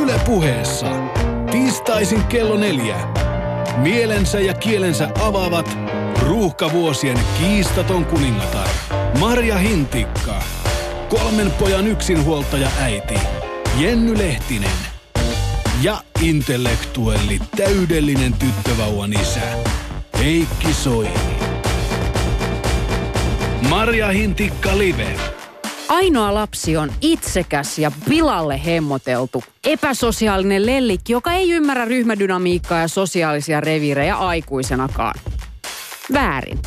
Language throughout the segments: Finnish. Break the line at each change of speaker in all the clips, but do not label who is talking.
Yle puheessa. Tiistaisin kello neljä. Mielensä ja kielensä avaavat ruuhkavuosien kiistaton kuningatar. Marja Hintikka. Kolmen pojan yksinhuoltaja äiti. Jenny Lehtinen. Ja intellektuelli täydellinen tyttövauvan isä. Heikki Soini. Marja Hintikka Live.
Ainoa lapsi on itsekäs ja pilalle hemmoteltu, epäsosiaalinen lellikki, joka ei ymmärrä ryhmädynamiikkaa ja sosiaalisia reviirejä aikuisenakaan. Väärin.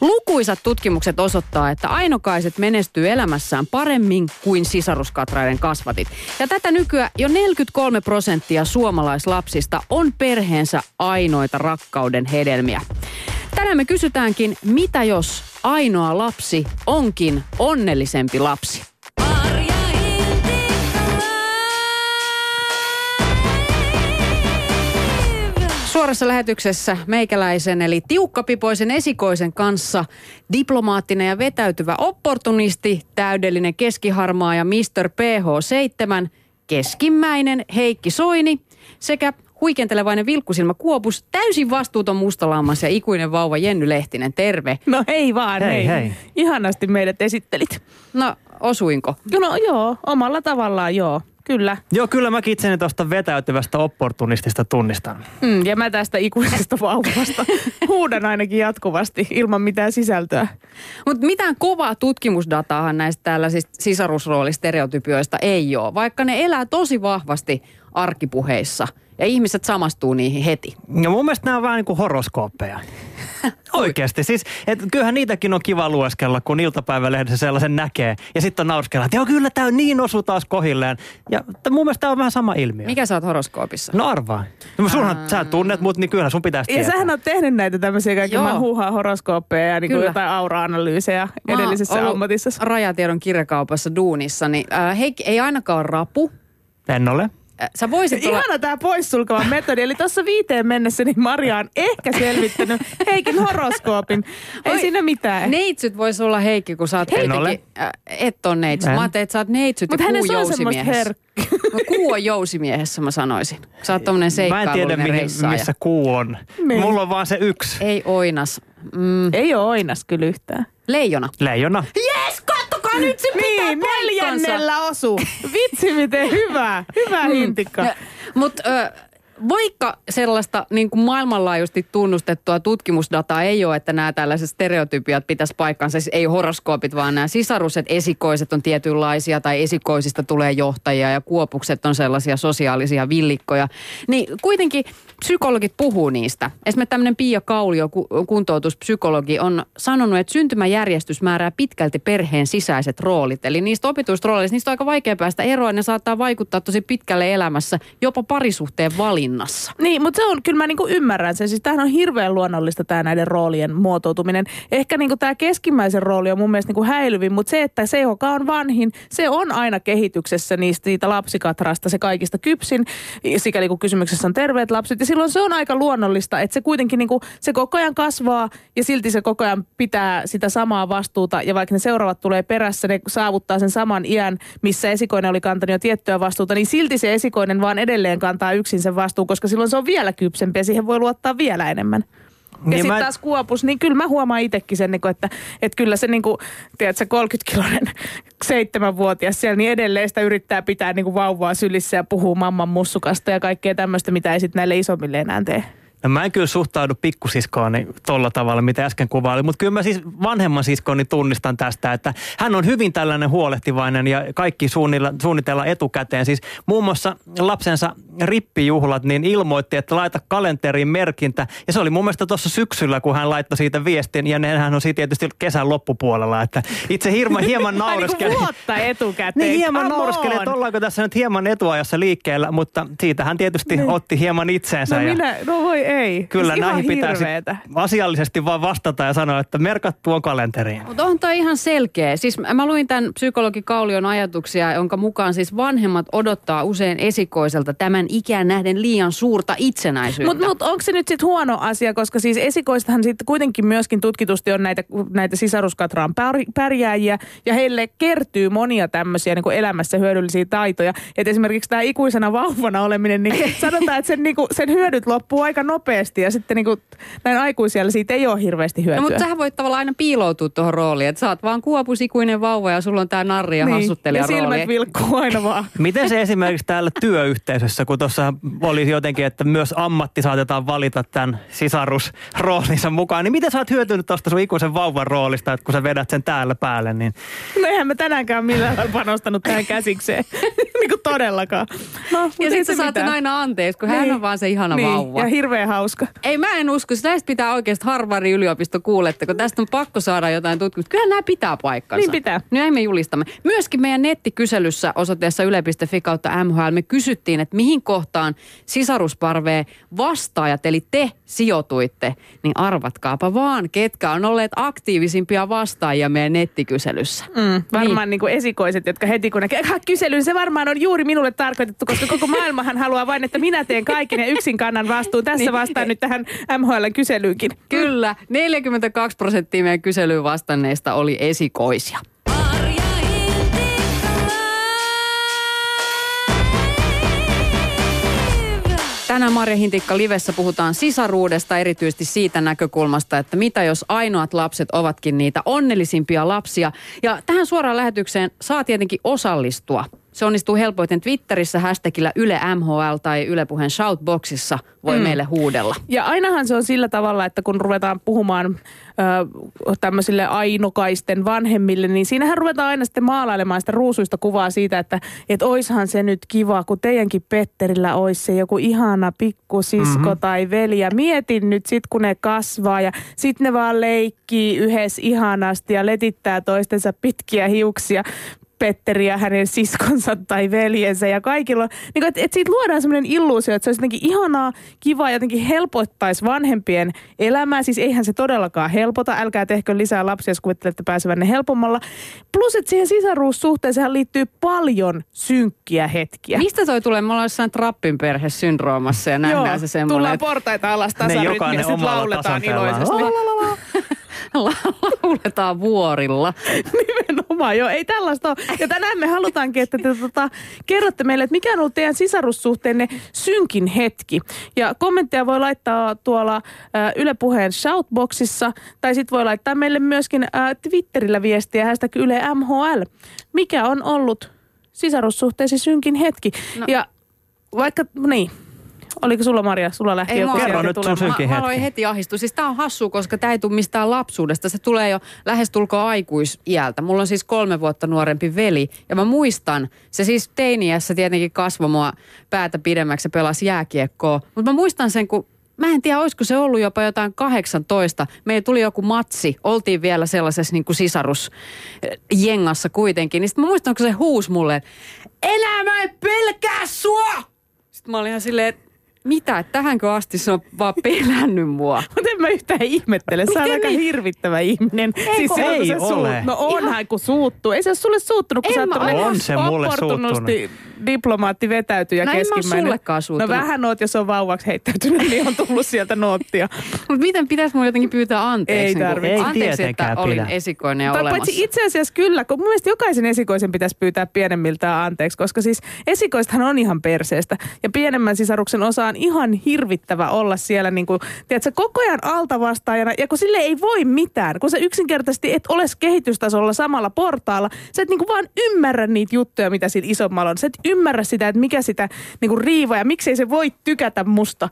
Lukuisat tutkimukset osoittaa, että ainokaiset menestyy elämässään paremmin kuin sisaruskatraiden kasvatit. Ja tätä nykyään jo 43 prosenttia suomalaislapsista on perheensä ainoita rakkauden hedelmiä. Tänään me kysytäänkin, mitä jos ainoa lapsi onkin onnellisempi lapsi? Suorassa lähetyksessä meikäläisen eli tiukkapipoisen esikoisen kanssa diplomaattinen ja vetäytyvä opportunisti, täydellinen keskiharmaa ja Mr. PH7, keskimmäinen Heikki Soini sekä huikentelevainen vilkkusilmä Kuopus, täysin vastuuton mustalammas ja ikuinen vauva Jenny Lehtinen. Terve.
No hei vaan,
Hei,
hei.
hei.
Ihanasti meidät esittelit.
No, osuinko?
No joo, omalla tavallaan joo, kyllä.
Joo, kyllä mäkin itseni tuosta vetäytyvästä opportunistista tunnistan.
Mm, ja mä tästä ikuisesta vauvasta huudan ainakin jatkuvasti ilman mitään sisältöä.
Mutta mitään kovaa tutkimusdataahan näistä tällaisista sisarusroolistereotypioista ei ole, vaikka ne elää tosi vahvasti arkipuheissa ja ihmiset samastuu niihin heti.
Ja mun mielestä nämä on vähän niin kuin horoskooppeja. Oikeasti. Siis, et kyllähän niitäkin on kiva lueskella, kun iltapäivälehdessä sellaisen näkee. Ja sitten on naurskellaan, että joo kyllä tämä niin osuu taas kohilleen. Ja t- mun mielestä tämä on vähän sama ilmiö.
Mikä sä oot horoskoopissa?
No arvaa. No sunhan, sä tunnet mut, niin kyllä sun pitäisi
Ja
tietää.
sähän on tehnyt näitä tämmöisiä kaikki
Joo.
huuhaa horoskooppeja ja niin kuin jotain aura-analyysejä
Mä
edellisessä
ollut
ammatissa.
rajatiedon kirjakaupassa duunissa, niin äh, Heikki ei ainakaan rapu.
En ole.
Äh, sä voisit olla...
Ihana tämä poissulkeva metodi. Eli tuossa viiteen mennessä niin Maria on ehkä selvittänyt Heikin horoskoopin. Ei
Oi,
siinä mitään.
Neitsyt voisi olla Heikki, kun sä oot kuitenkin-
ole.
Äh, et on neitsyt. Mä ajattelin, että sä oot neitsyt
Mutta
ja kuu jousimiehessä. No, kuu on jousimiehessä, mä sanoisin. Sä oot tommonen
Mä en tiedä, mihin, missä kuu on.
Niin.
Mulla on vaan se yksi.
Ei oinas. Mm,
Ei ole oinas kyllä yhtään.
leijona.
Leijona.
Jes, kattokaa nyt se pitää
Niin, neljännellä osu. Vitsi miten hyvä. Hyvä hintikka.
Mutta vaikka sellaista niin kuin maailmanlaajuisesti tunnustettua tutkimusdataa ei ole, että nämä tällaiset stereotypiat pitäisi paikkansa, siis ei horoskoopit, vaan nämä sisaruset, esikoiset on tietynlaisia tai esikoisista tulee johtajia ja kuopukset on sellaisia sosiaalisia villikkoja, niin kuitenkin psykologit puhuu niistä. Esimerkiksi tämmöinen Pia Kaulio, ku- kuntoutuspsykologi, on sanonut, että syntymäjärjestys määrää pitkälti perheen sisäiset roolit. Eli niistä opituista rooleista, niistä on aika vaikea päästä eroon. Ne saattaa vaikuttaa tosi pitkälle elämässä, jopa parisuhteen valinnassa.
Niin, mutta se on, kyllä mä niinku ymmärrän sen. Siis tämähän on hirveän luonnollista tämä näiden roolien muotoutuminen. Ehkä niinku tämä keskimmäisen rooli on mun mielestä niinku häilyvin, mutta se, että se, joka on vanhin, se on aina kehityksessä niistä siitä lapsikatrasta se kaikista kypsin, sikäli kun kysymyksessä on terveet lapset. Silloin se on aika luonnollista, että se kuitenkin niinku, se koko ajan kasvaa ja silti se koko ajan pitää sitä samaa vastuuta. Ja vaikka ne seuraavat tulee perässä, ne saavuttaa sen saman iän, missä esikoinen oli kantanut jo tiettyä vastuuta, niin silti se esikoinen vaan edelleen kantaa yksin sen vastuun, koska silloin se on vielä kypsempi ja siihen voi luottaa vielä enemmän. Ja
Niin
sitten
mä-
taas kuopus, niin kyllä mä huomaan itsekin sen, niinku, että, että kyllä se niinku, tiedätkö, 30-kiloinen seitsemänvuotias siellä, niin edelleen sitä yrittää pitää niinku vauvaa sylissä ja puhuu mamman mussukasta ja kaikkea tämmöistä, mitä ei sitten näille isommille enää tee.
No mä en kyllä suhtaudu pikkusiskooni tolla tavalla, mitä äsken kuvaili, mutta kyllä mä siis vanhemman siskoni tunnistan tästä, että hän on hyvin tällainen huolehtivainen ja kaikki suunnilla, suunnitellaan etukäteen. Siis muun muassa lapsensa rippijuhlat niin ilmoitti, että laita kalenteriin merkintä ja se oli mun mielestä tuossa syksyllä, kun hän laittoi siitä viestin ja nehän on siitä tietysti kesän loppupuolella, että itse hirma, hieman
Ai niinku
naureskeli.
vuotta etukäteen.
Niin hieman naureskeli, että ollaanko tässä nyt hieman etuajassa liikkeellä, mutta siitä hän tietysti
Niin.
otti hieman itseensä.
No
ja
minä, no voi ei.
Kyllä
siis
näihin
hirveetä.
asiallisesti vaan vastata ja sanoa, että merkat tuon kalenteriin.
Mutta on toi ihan selkeä. Siis mä luin tämän psykologi Kaulion ajatuksia, jonka mukaan siis vanhemmat odottaa usein esikoiselta tämän ikään nähden liian suurta itsenäisyyttä.
Mutta mut, onko se nyt sitten huono asia, koska siis esikoistahan sitten kuitenkin myöskin tutkitusti on näitä, näitä sisaruskatraan pär- pärjääjiä ja heille kertyy monia tämmöisiä niin elämässä hyödyllisiä taitoja. Et esimerkiksi tämä ikuisena vauvana oleminen, niin sanotaan, että sen, niin kuin, sen hyödyt loppuu aika nopeasti ja sitten niin kuin, näin aikuisella siitä ei ole hirveästi hyötyä.
No, mutta sähän voit tavallaan aina piiloutua tuohon rooliin, että sä oot vaan kuopusikuinen vauva ja sulla on tää narri ja
niin.
hassuttelija
Ja silmät
rooli.
vilkkuu aina vaan.
Miten se esimerkiksi täällä työyhteisössä, kun tuossa oli jotenkin, että myös ammatti saatetaan valita tämän sisarusroolinsa mukaan, niin miten sä oot hyötynyt tuosta sun ikuisen vauvan roolista, että kun sä vedät sen täällä päälle, niin
No eihän mä tänäänkään millään panostanut tähän käsikseen. kuin todellakaan. No,
Ja
ei
sit
se
sä saat aina anteeksi, kun hän
Niin.
on vaan se ihana
niin.
vauva.
Ja hirveän hauska.
Ei, mä en usko. Näistä pitää oikeasti Harvardin yliopisto kuulette, kun tästä on pakko saada jotain tutkimusta. Kyllä nämä pitää paikkansa.
Niin pitää.
Näin me julistamme. Myöskin meidän nettikyselyssä osoitteessa yle.fi kautta MHL me kysyttiin, että mihin kohtaan sisarusparveen vastaajat, eli te sijoituitte, niin arvatkaapa vaan, ketkä on olleet aktiivisimpia vastaajia meidän nettikyselyssä.
Mm, varmaan niin. niin esikoiset, jotka heti kun näkee, "Ah, kyselyn, se varmaan on juuri minulle tarkoitettu, koska koko maailmahan haluaa vain, että minä teen kaiken ja yksin kannan vastuun. Tässä
Niin.
vastaan nyt tähän MHLn kyselyynkin.
Kyllä, 42 prosenttia meidän kyselyyn vastanneista oli esikoisia. Tänään Marja Hintikka Livessä puhutaan sisaruudesta erityisesti siitä näkökulmasta, että mitä jos ainoat lapset ovatkin niitä onnellisimpia lapsia. Ja tähän suoraan lähetykseen saa tietenkin osallistua. Se onnistuu helpoiten Twitterissä hashtagillä Yle MHL tai Yle Puheen Shoutboxissa voi mm. meille huudella.
Ja ainahan se on sillä tavalla, että kun ruvetaan puhumaan ö, tämmöisille ainokaisten vanhemmille, niin siinähän ruvetaan aina sitten maalailemaan sitä ruusuista kuvaa siitä, että et oishan se nyt kiva, kun teidänkin Petterillä olisi se joku ihana pikkusisko mm-hmm. tai veli. Ja mietin nyt sit, kun ne kasvaa ja sit ne vaan leikkii yhdessä ihanasti ja letittää toistensa pitkiä hiuksia. Petteri ja hänen siskonsa tai veljensä ja kaikilla. Niin että et siitä luodaan semmoinen illuusio, että se olisi jotenkin ihanaa, kiva jotenkin helpottaisi vanhempien elämää. Siis eihän se todellakaan helpota. Älkää tehkö lisää lapsia, jos kuvittelette pääsevänne helpommalla. Plus, että siihen sisaruussuhteeseen liittyy paljon synkkiä hetkiä.
Mistä toi tulee? Me ollaan jossain trappin perhesyndroomassa ja nähdään
Joo,
se semmoinen,
tullaan
että
portaita alas tasarytmiä
jokainen
ja sitten lauletaan iloisesti.
lauletaan vuorilla.
Nimenomaan, joo. Ei tällaista ole. Ja tänään me halutaankin, että te tota, kerrotte meille, että mikä on ollut teidän sisarussuhteenne synkin hetki. Ja kommentteja voi laittaa tuolla äh, Yle Puheen shoutboxissa, tai sitten voi laittaa meille myöskin äh, Twitterillä viestiä, hashtag Yle MHL. Mikä on ollut sisarussuhteesi synkin hetki?
No.
Ja vaikka, niin, oliko sulla Maria, sulla lähti
Ei
joku
Kerro nyt sun
tulemaan.
synkin
Mä, mä
hetki.
aloin heti ahistua. Siis tää on hassua, koska tää ei tule mistään lapsuudesta. Se tulee jo lähestulkoon aikuisiältä. Mulla on siis kolme vuotta nuorempi veli. Ja mä muistan, se siis teiniässä tietenkin kasvoi mua päätä pidemmäksi ja pelasi jääkiekkoa. Mutta mä muistan sen, kun Mä en tiedä, olisiko se ollut jopa jotain 18. Meillä tuli joku matsi. Oltiin vielä sellaisessa niin kuin sisarusjengassa kuitenkin. Niin sit mä muistan, kun se huusi mulle, että enää mä en pelkää sua! Sitten mä olin ihan silleen, että mitä, tähänkö asti se on vaan pelännyt mua?
Mutta en mä yhtään ihmettele. Sä oot aika
niin?
hirvittävä ihminen.
kun
silloin,
ei
se
ole.
No onhan, kun suuttuu. Ei se ole sulle suuttunut, kun
En
sä oot tommonen
On se mulle
opportunisti diplomaatti vetäytyjä
No en mä
keskimmäinen.
sullekaan
No
suuttunut.
vähän oot, jos on vauvaksi heittäytynyt, niin on tullut sieltä noottia.
Mutta miten pitäisi mun jotenkin pyytää anteeksi?
Ei
niin kuin-
tarvitse.
Ei
anteeksi, että
tietenkään
olin
pidä.
esikoinen ja olemassa.
paitsi itse asiassa kyllä, kun mun mielestä jokaisen esikoisen pitäisi pyytää pienemmiltään anteeksi, koska siis esikoistahan on ihan perseestä. Ja pienemmän sisaruksen osa on ihan hirvittävä olla siellä niin kuin, tiedätkö, koko ajan altavastaajana. Ja kun sille ei voi mitään, kun sä yksinkertaisesti et ole kehitystasolla samalla portaalla, sä et niin kuin vaan ymmärrä niitä juttuja, mitä siinä isommalla on. Sä et ymmärrä sitä, että mikä sitä niin kuin riivaa ja miksei se voi tykätä musta.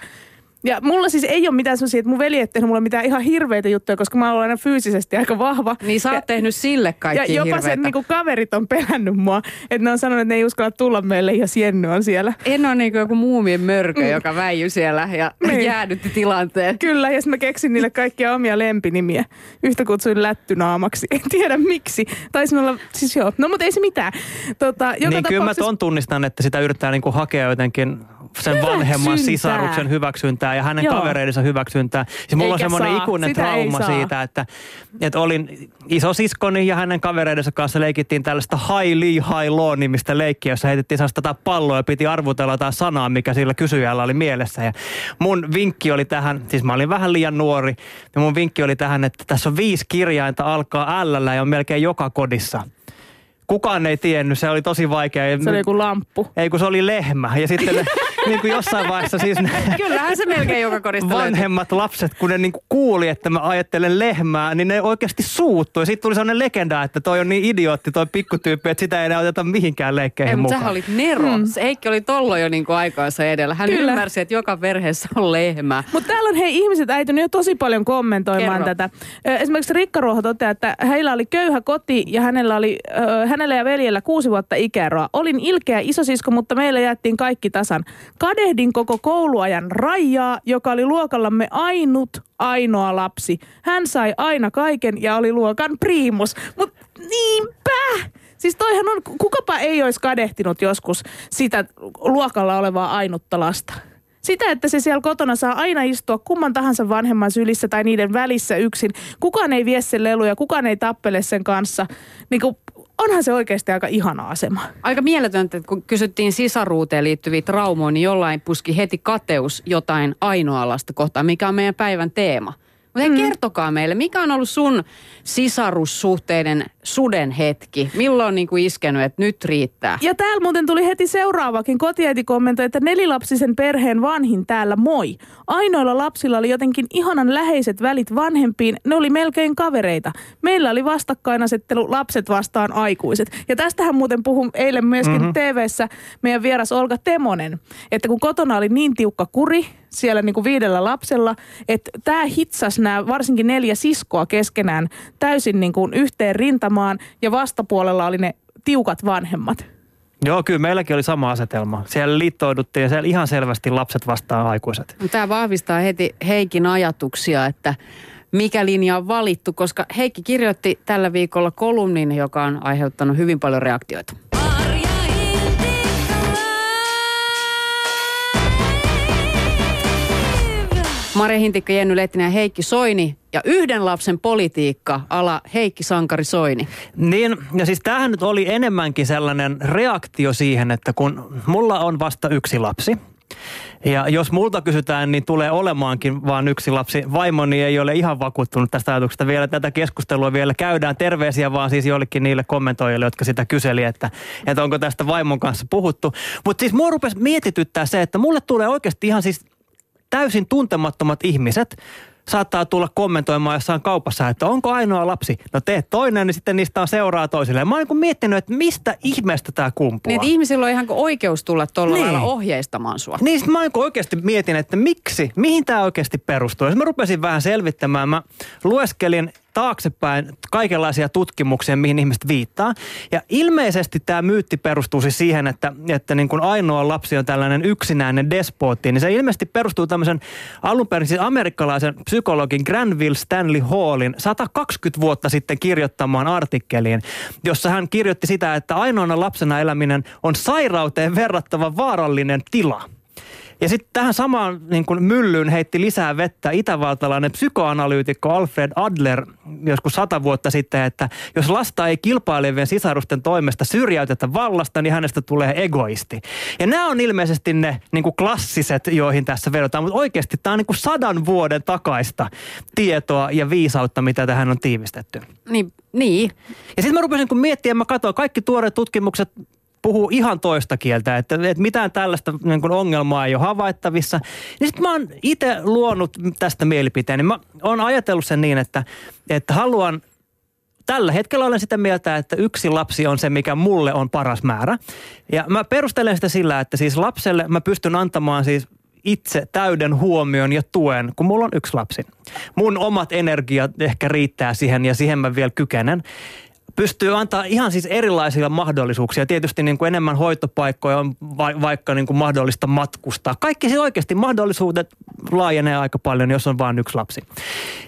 Ja mulla siis ei ole mitään sellaisia, että mun veli ei tehnyt mulle mitään ihan hirveitä juttuja, koska mä oon aina fyysisesti aika vahva.
Niin sä
Ja-
oot tehnyt sille kaikki
ja jopa
hirveitä.
sen niinku kaverit on pelännyt mua, että ne on sanonut, että ne ei uskalla tulla meille, jos Jenny on siellä.
En ole niin kuin joku muumien mörkö, joka väijy siellä ja
Niin.
jäädytti tilanteen.
Kyllä, ja sitten mä keksin niille kaikkia omia lempinimiä. Yhtä kutsuin lättynaamaksi. En tiedä miksi. Taisin olla, siis joo. No mutta ei se mitään. Tota, joka
Niin kyllä mä ton tunnistan, että sitä yrittää niinku hakea jotenkin sen vanhemman sisaruksen hyväksyntää ja hänen
Joo.
kavereidensa hyväksyntää. Siis mulla
Eikä
on semmoinen ikuinen
Sitä
trauma siitä, että, että olin isosiskoni ja hänen kavereidensa kanssa leikittiin tällaista high lee, high low nimistä leikkiä, jossa heitettiin sellaista tätä palloa ja piti arvutella jotain sanaa, mikä sillä kysyjällä oli mielessä. Ja mun vinkki oli tähän, siis mä olin vähän liian nuori, ja mun vinkki oli tähän, että tässä on viisi kirjainta, alkaa L ja on melkein joka kodissa. Kukaan ei tiennyt, se oli tosi vaikea.
Se oli joku lamppu.
Ei kun se oli lehmä. Ja sitten ne, niin kuin jossain vaiheessa siis ne
Kyllähän se melkein joka löytyy.
vanhemmat lapset, kun ne niin kuin kuuli, että mä ajattelen lehmää, niin ne oikeasti suuttui. Sitten tuli sellainen legenda, että toi on niin idiootti toi pikkutyyppi, että sitä ei enää oteta mihinkään leikkeihin
Ei, mutta
mukaan.
sähän olit Nero. Mm. Heikki oli tollo jo niin kuin aikaansa edellä. Hän
Kyllä.
ymmärsi, että joka perheessä on lehmä.
Mutta täällä on hei ihmiset äitynyt jo tosi paljon kommentoimaan
Kerro.
tätä. Esimerkiksi Rikka Ruoho toteaa, että heillä oli köyhä koti ja hänellä, oli, ö, hänellä ja veljellä kuusi vuotta ikäeroa. Olin ilkeä isosisko, mutta meillä jättiin kaikki tasan. Kadehdin koko kouluajan Raijaa, joka oli luokallamme ainut ainoa lapsi. Hän sai aina kaiken ja oli luokan priimus. Mutta niinpä! Siis toihan on, kukapa ei olisi kadehtinut joskus sitä luokalla olevaa ainutta lasta. Sitä, että se siellä kotona saa aina istua kumman tahansa vanhemman sylissä tai niiden välissä yksin. Kukaan ei vie sen leluja, kukaan ei tappele sen kanssa. Niin kuin, onhan se oikeasti aika ihana asema.
Aika mieletöntä, että kun kysyttiin sisaruuteen liittyviä traumoja, niin jollain puski heti kateus jotain ainoa lasta kohtaan, mikä on meidän päivän teema. Mutta hei, kertokaa meille, mikä on ollut sun sisarussuhteiden suden hetki? Milloin on niin kuin iskenyt, että nyt riittää?
Ja täällä muuten tuli heti seuraavakin. Kotiäiti kommentoi, että nelilapsisen perheen vanhin täällä moi. Ainoilla lapsilla oli jotenkin ihanan läheiset välit vanhempiin. Ne oli melkein kavereita. Meillä oli vastakkainasettelu lapset vastaan aikuiset. Ja tästähän muuten puhun eilen myöskin mm-hmm. TV-ssä meidän vieras Olga Temonen. Että kun kotona oli niin tiukka kuri siellä niin kuin viidellä lapsella, että tämä hitsas nämä varsinkin neljä siskoa keskenään täysin niin kuin yhteen rintamaan ja vastapuolella oli ne tiukat vanhemmat.
Joo, kyllä meilläkin oli sama asetelma. Siellä liittouduttiin ja siellä ihan selvästi lapset vastaan aikuiset.
Tämä vahvistaa heti Heikin ajatuksia, että mikä linja on valittu, koska Heikki kirjoitti tällä viikolla kolumnin, joka on aiheuttanut hyvin paljon reaktioita. Maria Hintikka, Jenny Lehtinen ja Heikki Soini ja yhden lapsen politiikka ala Heikki Sankari Soini.
Niin, ja siis tämähän nyt oli enemmänkin sellainen reaktio siihen, että kun mulla on vasta yksi lapsi, ja jos multa kysytään, niin tulee olemaankin vain yksi lapsi. Vaimoni ei ole ihan vakuuttunut tästä ajatuksesta vielä. Tätä keskustelua vielä käydään. Terveisiä vaan siis jollekin niille kommentoijille, jotka sitä kyseli, että, että onko tästä vaimon kanssa puhuttu. Mutta siis mua rupesi mietityttää se, että mulle tulee oikeasti ihan siis täysin tuntemattomat ihmiset saattaa tulla kommentoimaan jossain kaupassa, että onko ainoa lapsi. No tee toinen, niin sitten niistä on seuraa toisille. Mä oon niin miettinyt, että mistä ihmeestä tämä kumpuaa.
Niin, ihmisillä on ihan kuin oikeus tulla tuolla
Niin.
lailla ohjeistamaan sua.
Niin sit mä niin oikeasti mietin, että miksi, mihin tämä oikeasti perustuu. Ja mä rupesin vähän selvittämään. Mä lueskelin taaksepäin kaikenlaisia tutkimuksia, mihin ihmiset viittaa. Ja ilmeisesti tämä myytti perustuu siis siihen, että, että niin kuin ainoa lapsi on tällainen yksinäinen despotti. Niin se ilmeisesti perustuu tämmöisen alun perin siis amerikkalaisen psykologin Granville Stanley Hallin 120 vuotta sitten kirjoittamaan artikkeliin, jossa hän kirjoitti sitä, että ainoana lapsena eläminen on sairauteen verrattava vaarallinen tila. Ja sitten tähän samaan niin kuin myllyyn heitti lisää vettä itävaltalainen psykoanalyytikko Alfred Adler joskus sata vuotta sitten, että jos lasta ei kilpailevien sisarusten toimesta syrjäytetä vallasta, niin hänestä tulee egoisti. Ja nämä on ilmeisesti ne niin kuin klassiset, joihin tässä vedotaan, mutta oikeasti tämä on niin kuin sadan vuoden takaista tietoa ja viisautta, mitä tähän on tiivistetty.
Niin, niin.
Ja sitten mä rupesin kun miettimään, mä katsoin kaikki tuoreet tutkimukset puhuu ihan toista kieltä, että, että mitään tällaista niin kuin ongelmaa ei ole havaittavissa. Niin sitten mä oon itse luonut tästä mielipiteen, niin mä oon ajatellut sen niin, että, että haluan Tällä hetkellä olen sitä mieltä, että yksi lapsi on se, mikä mulle on paras määrä. Ja mä perustelen sitä sillä, että siis lapselle mä pystyn antamaan siis itse täyden huomion ja tuen, kun mulla on yksi lapsi. Mun omat energiat ehkä riittää siihen ja siihen mä vielä kykenen. Pystyy antaa ihan siis erilaisia mahdollisuuksia. Tietysti niin kuin enemmän hoitopaikkoja on va- vaikka niin kuin mahdollista matkustaa. Kaikki siis oikeasti mahdollisuudet laajenee aika paljon, jos on vain yksi lapsi.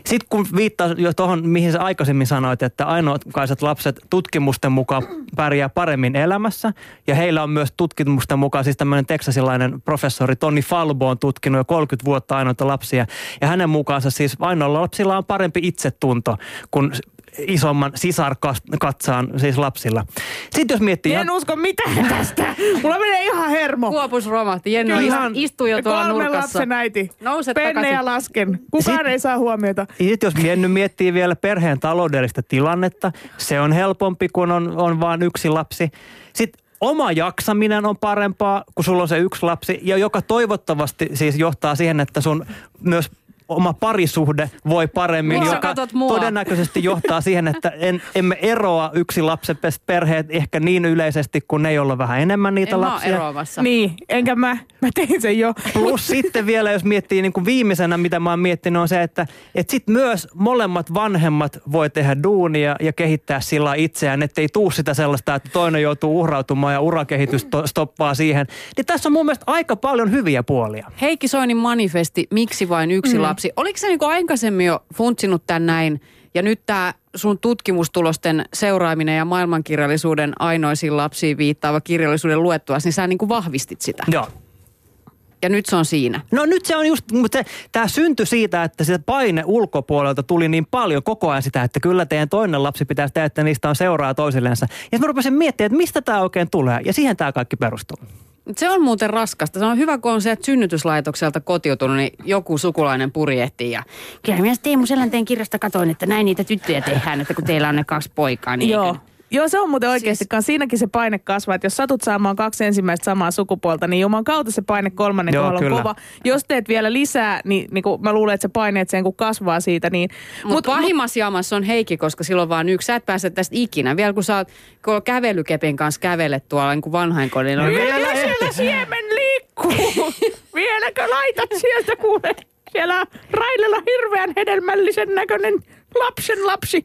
Sitten kun viittaa jo tuohon, mihin sä aikaisemmin sanoit, että ainoakaiset lapset tutkimusten mukaan pärjää paremmin elämässä. Ja heillä on myös tutkimusten mukaan, siis tämmöinen teksasilainen professori Toni Falbo on tutkinut jo 30 vuotta ainoita lapsia. Ja hänen mukaansa siis ainoilla lapsilla on parempi itsetunto kuin isomman sisarkatsaan siis lapsilla. Sitten jos miettii...
En usko mitään tästä. Mulla menee ihan hermo.
Kuopus romahti. Jenno
Kyllä.
ihan istuu jo tuolla
Kolmen
nurkassa.
lapsen äiti.
Nouse
Penne ja
takaisin.
lasken. Kukaan
Sit-
ei saa huomiota.
Sitten jos Jenny miettii vielä perheen taloudellista tilannetta, se on helpompi, kun on, on vain yksi lapsi. Sitten oma jaksaminen on parempaa, kun sulla on se yksi lapsi, ja joka toivottavasti siis johtaa siihen, että sun myös oma parisuhde voi paremmin,
sä
joka
mua?
todennäköisesti johtaa siihen, että en, emme eroa yksi lapsen perheet ehkä niin yleisesti, kun ne, joilla on vähän enemmän niitä
En mä
lapsia.
eroamassa.
Niin, enkä mä. Mä tein sen jo.
Plus sitten vielä, jos miettii niin kuin viimeisenä, mitä mä oon miettinyt, on se, että et sit myös molemmat vanhemmat voi tehdä duunia ja kehittää sillä itseään, ettei tuu sitä sellaista, että toinen joutuu uhrautumaan ja urakehitys to- stoppaa siihen. Niin tässä on mun mielestä aika paljon hyviä puolia.
Heikki Soinin manifesti, miksi vain yksi mm. lapsi. Oliko sä niinku aikaisemmin jo funtsinut tämän näin? Ja nyt tämä sun tutkimustulosten seuraaminen ja maailmankirjallisuuden ainoisiin lapsiin viittaava kirjallisuuden luettua, niin sä niinku vahvistit sitä.
Joo.
Ja nyt se on siinä.
No nyt se on just, mutta tämä syntyi siitä, että se paine ulkopuolelta tuli niin paljon koko ajan sitä, että kyllä teidän toinen lapsi pitäisi tehdä, että niistä on seuraa toisillensa. Ja mä rupesin miettimään, että mistä tämä oikein tulee. Ja siihen tämä kaikki perustuu.
Se on muuten raskasta. Se on hyvä, kun on sieltä synnytyslaitokselta kotiutunut, niin joku sukulainen purjehtii. Ja kyllä minä Teemu Selänteen kirjasta katoin, että näin niitä tyttöjä tehdään, että kun teillä on ne kaksi poikaa. Niin
Joo.
eikö-
Joo, se on muuten oikeasti,
Siis-
siinäkin se paine kasvaa, että jos satut saamaan kaksi ensimmäistä samaa sukupuolta, niin juman kautta se paine kolmannen
Joo,
kohdalla on kova. Jos teet vielä lisää, niin, niin kuin mä luulen, että se paineet sen kun kasvaa siitä, niin...
Mutta mut, pahimmassa jamassa on Heikki, koska silloin vaan yksi. Sä et pääse tästä ikinä. Vielä kun sä oot kun kävelykepin kanssa kävelet tuolla niin kuin vanhainkodilla.
Mut,
niin
vielä
Vielä
siellä siemen liikkuu. Vieläkö laitat sieltä kuule? Siellä on Railella hirveän hedelmällisen näköinen lapsen lapsi.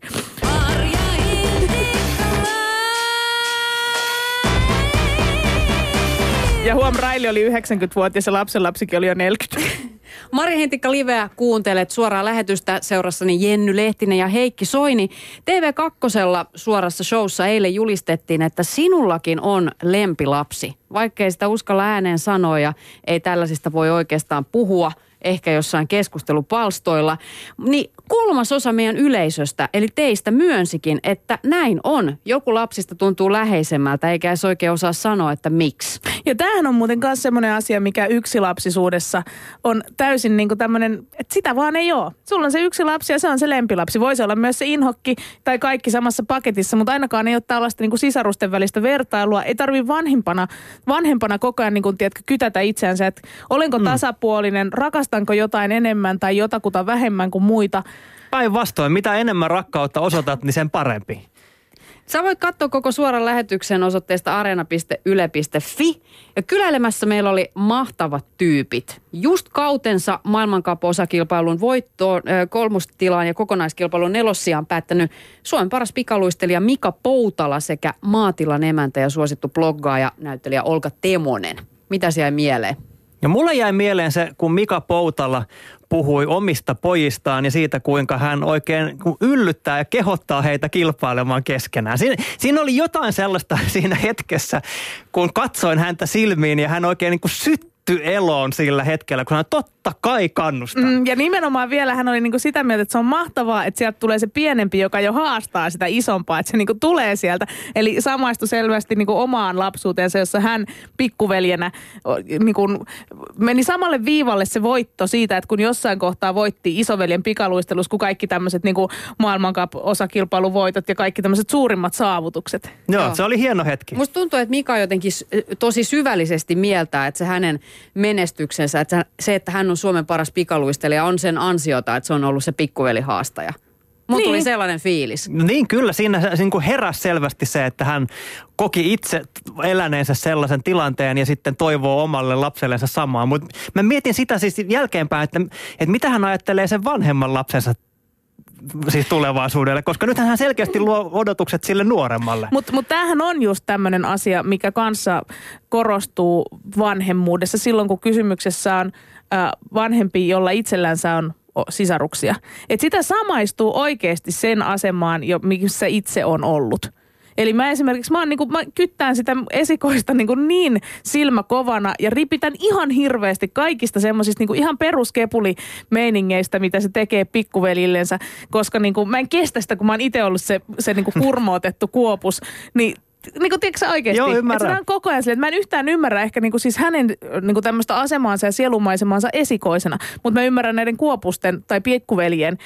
Ja huom, Raili oli 90-vuotias ja lapsen lapsikin oli jo 40.
Mari Hentikka Liveä kuuntelet suoraa lähetystä seurassani Jenny Lehtinen ja Heikki Soini. TV2 suorassa showssa eilen julistettiin, että sinullakin on lempilapsi. Vaikkei sitä uskalla ääneen sanoa ja ei tällaisista voi oikeastaan puhua, ehkä jossain keskustelupalstoilla, niin kolmas osa meidän yleisöstä, eli teistä myönsikin, että näin on. Joku lapsista tuntuu läheisemmältä, eikä edes oikein osaa sanoa, että miksi.
Ja tämähän on muuten myös semmoinen asia, mikä yksilapsisuudessa on täysin niin tämmöinen, että sitä vaan ei ole. Sulla on se yksi lapsi ja se on se lempilapsi. Voisi olla myös se inhokki tai kaikki samassa paketissa, mutta ainakaan ei ole tällaista niin sisarusten välistä vertailua. Ei tarvi vanhempana, vanhempana koko ajan niin kuin, tiedätkö, kytätä itseänsä, että olenko
Mm.
tasapuolinen, rakastanko jotain enemmän tai jotakuta vähemmän kuin muita.
Päinvastoin, mitä enemmän rakkautta osoitat, niin sen parempi.
Sä voit katsoa koko suoran lähetyksen osoitteesta areena.yle.fi. Ja kyläilemässä meillä oli mahtavat tyypit. Just kautensa maailmankap-osakilpailun voittoon, ö, kolmostilaan ja kokonaiskilpailun nelossiaan päättänyt Suomen paras pikaluistelija Mika Poutala sekä maatilan emäntä ja suosittu bloggaaja näyttelijä Olga Temonen. Mitä siellä mieleen?
Ja mulle jäi mieleen se, kun Mika Poutala puhui omista pojistaan ja siitä, kuinka hän oikein yllyttää ja kehottaa heitä kilpailemaan keskenään. Siinä, siinä oli jotain sellaista siinä hetkessä, kun katsoin häntä silmiin ja hän oikein niin kuin syttyi eloon sillä hetkellä, kun hän totta kai kannustaa.
Mm, ja nimenomaan vielä hän oli niinku sitä mieltä, että se on mahtavaa, että sieltä tulee se pienempi, joka jo haastaa sitä isompaa, että se niinku tulee sieltä. Eli samaistui selvästi niinku omaan lapsuuteensa, jossa hän pikkuveljenä niinku, meni samalle viivalle se voitto siitä, että kun jossain kohtaa voitti isoveljen pikaluistelus, kun kaikki tämmöiset niinku maailmankap-osakilpailuvoitot ja kaikki tämmöiset suurimmat saavutukset.
Joo,
Joo.
se oli hieno hetki.
Musta tuntuu, että Mika jotenkin tosi syvällisesti mieltää, että se hänen menestyksensä, että se, että hän on Suomen paras pikaluistelija, on sen ansiota, että se on ollut se pikkuveli-haastaja. Mulla
Niin.
tuli sellainen fiilis.
No niin, kyllä. Siinä se niin kuin heräsi selvästi se, että hän koki itse eläneensä sellaisen tilanteen ja sitten toivoo omalle lapsellensa samaa. Mutta mä mietin sitä siis jälkeenpäin, että, että mitä hän ajattelee sen vanhemman lapsensa siis tulevaisuudelle, koska nythän hän selkeästi luo odotukset sille nuoremmalle.
Mutta mut tämähän on just tämmöinen asia, mikä kanssa korostuu vanhemmuudessa silloin, kun kysymyksessä on äh, vanhempi, jolla itsellänsä on sisaruksia. Et sitä samaistuu oikeasti sen asemaan, jo, missä itse on ollut. Eli mä esimerkiksi, mä, oon niinku, mä kyttään sitä esikoista niinku niin silmäkovana ja ripitän ihan hirveästi kaikista semmoisista niinku ihan peruskepulimeiningeistä, mitä se tekee pikkuvelillensä, koska niinku, mä en kestä sitä, kun mä oon itse ollut se, se niinku kurmootettu kuopus, niin niin kuin, tiedätkö sä oikeasti?
Joo,
Että
ymmärrän.
se on koko ajan silleen, että mä en yhtään ymmärrä ehkä niin kuin siis hänen niin kuin tämmöistä asemaansa ja sielumaisemaansa esikoisena, mutta mä ymmärrän näiden kuopusten tai piekkuveljen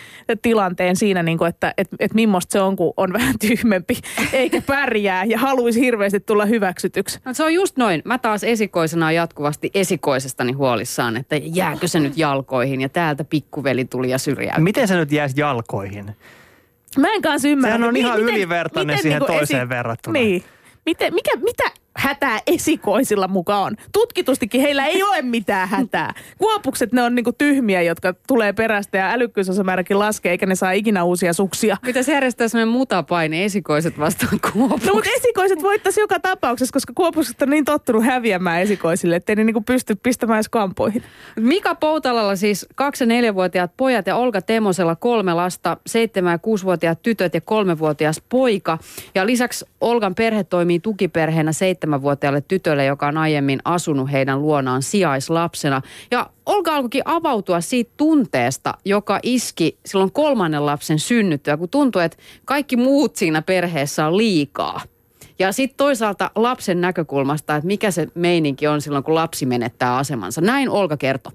tilanteen siinä, niin kuin, että et, et millaista se on, kun on vähän tyhmempi eikä pärjää ja haluaisi hirveästi tulla hyväksytyksi.
No, se on just noin. Mä taas esikoisena jatkuvasti esikoisestani huolissaan, että jääkö se nyt jalkoihin ja täältä pikkuveli tuli ja syrjäytti.
Miten se nyt jäisi jalkoihin?
Mä en kanssa ymmärrä.
Sehän on
mi-
ihan ylivertainen siihen
niinku
toiseen verrattuna.
Niin. Miten, mikä, mitä hätää esikoisilla mukaan? Tutkitustikin heillä ei ole mitään hätää. Kuopukset ne on niinku tyhmiä, jotka tulee perästä ja älykkyysosamääräkin laskee, eikä ne saa ikinä uusia suksia.
Pitäisi järjestää sellainen mutapaine esikoiset vastaan kuopukset.
No mutta esikoiset voittaisi joka tapauksessa, koska kuopukset on niin tottunut häviämään esikoisille, ettei ne niinku pysty pistämään edes kampoihin.
Mika Poutalalla siis kaksi- ja neljävuotiaat pojat ja Olga Temosella kolme lasta, seitsemän- ja kuusivuotiaat tytöt ja kolmevuotias poika. Ja lisäksi Olgan perhe toimii tukiperheenä seitsemänvuotiaalle tytölle, joka on aiemmin asunut heidän luonaan sijaislapsena. Ja Olga alkoikin avautua siitä tunteesta, joka iski silloin kolmannen lapsen synnyttyä, kun tuntui, että kaikki muut siinä perheessä on liikaa. Ja sitten toisaalta lapsen näkökulmasta, että mikä se meininki on silloin, kun lapsi menettää asemansa. Näin Olga kertoi.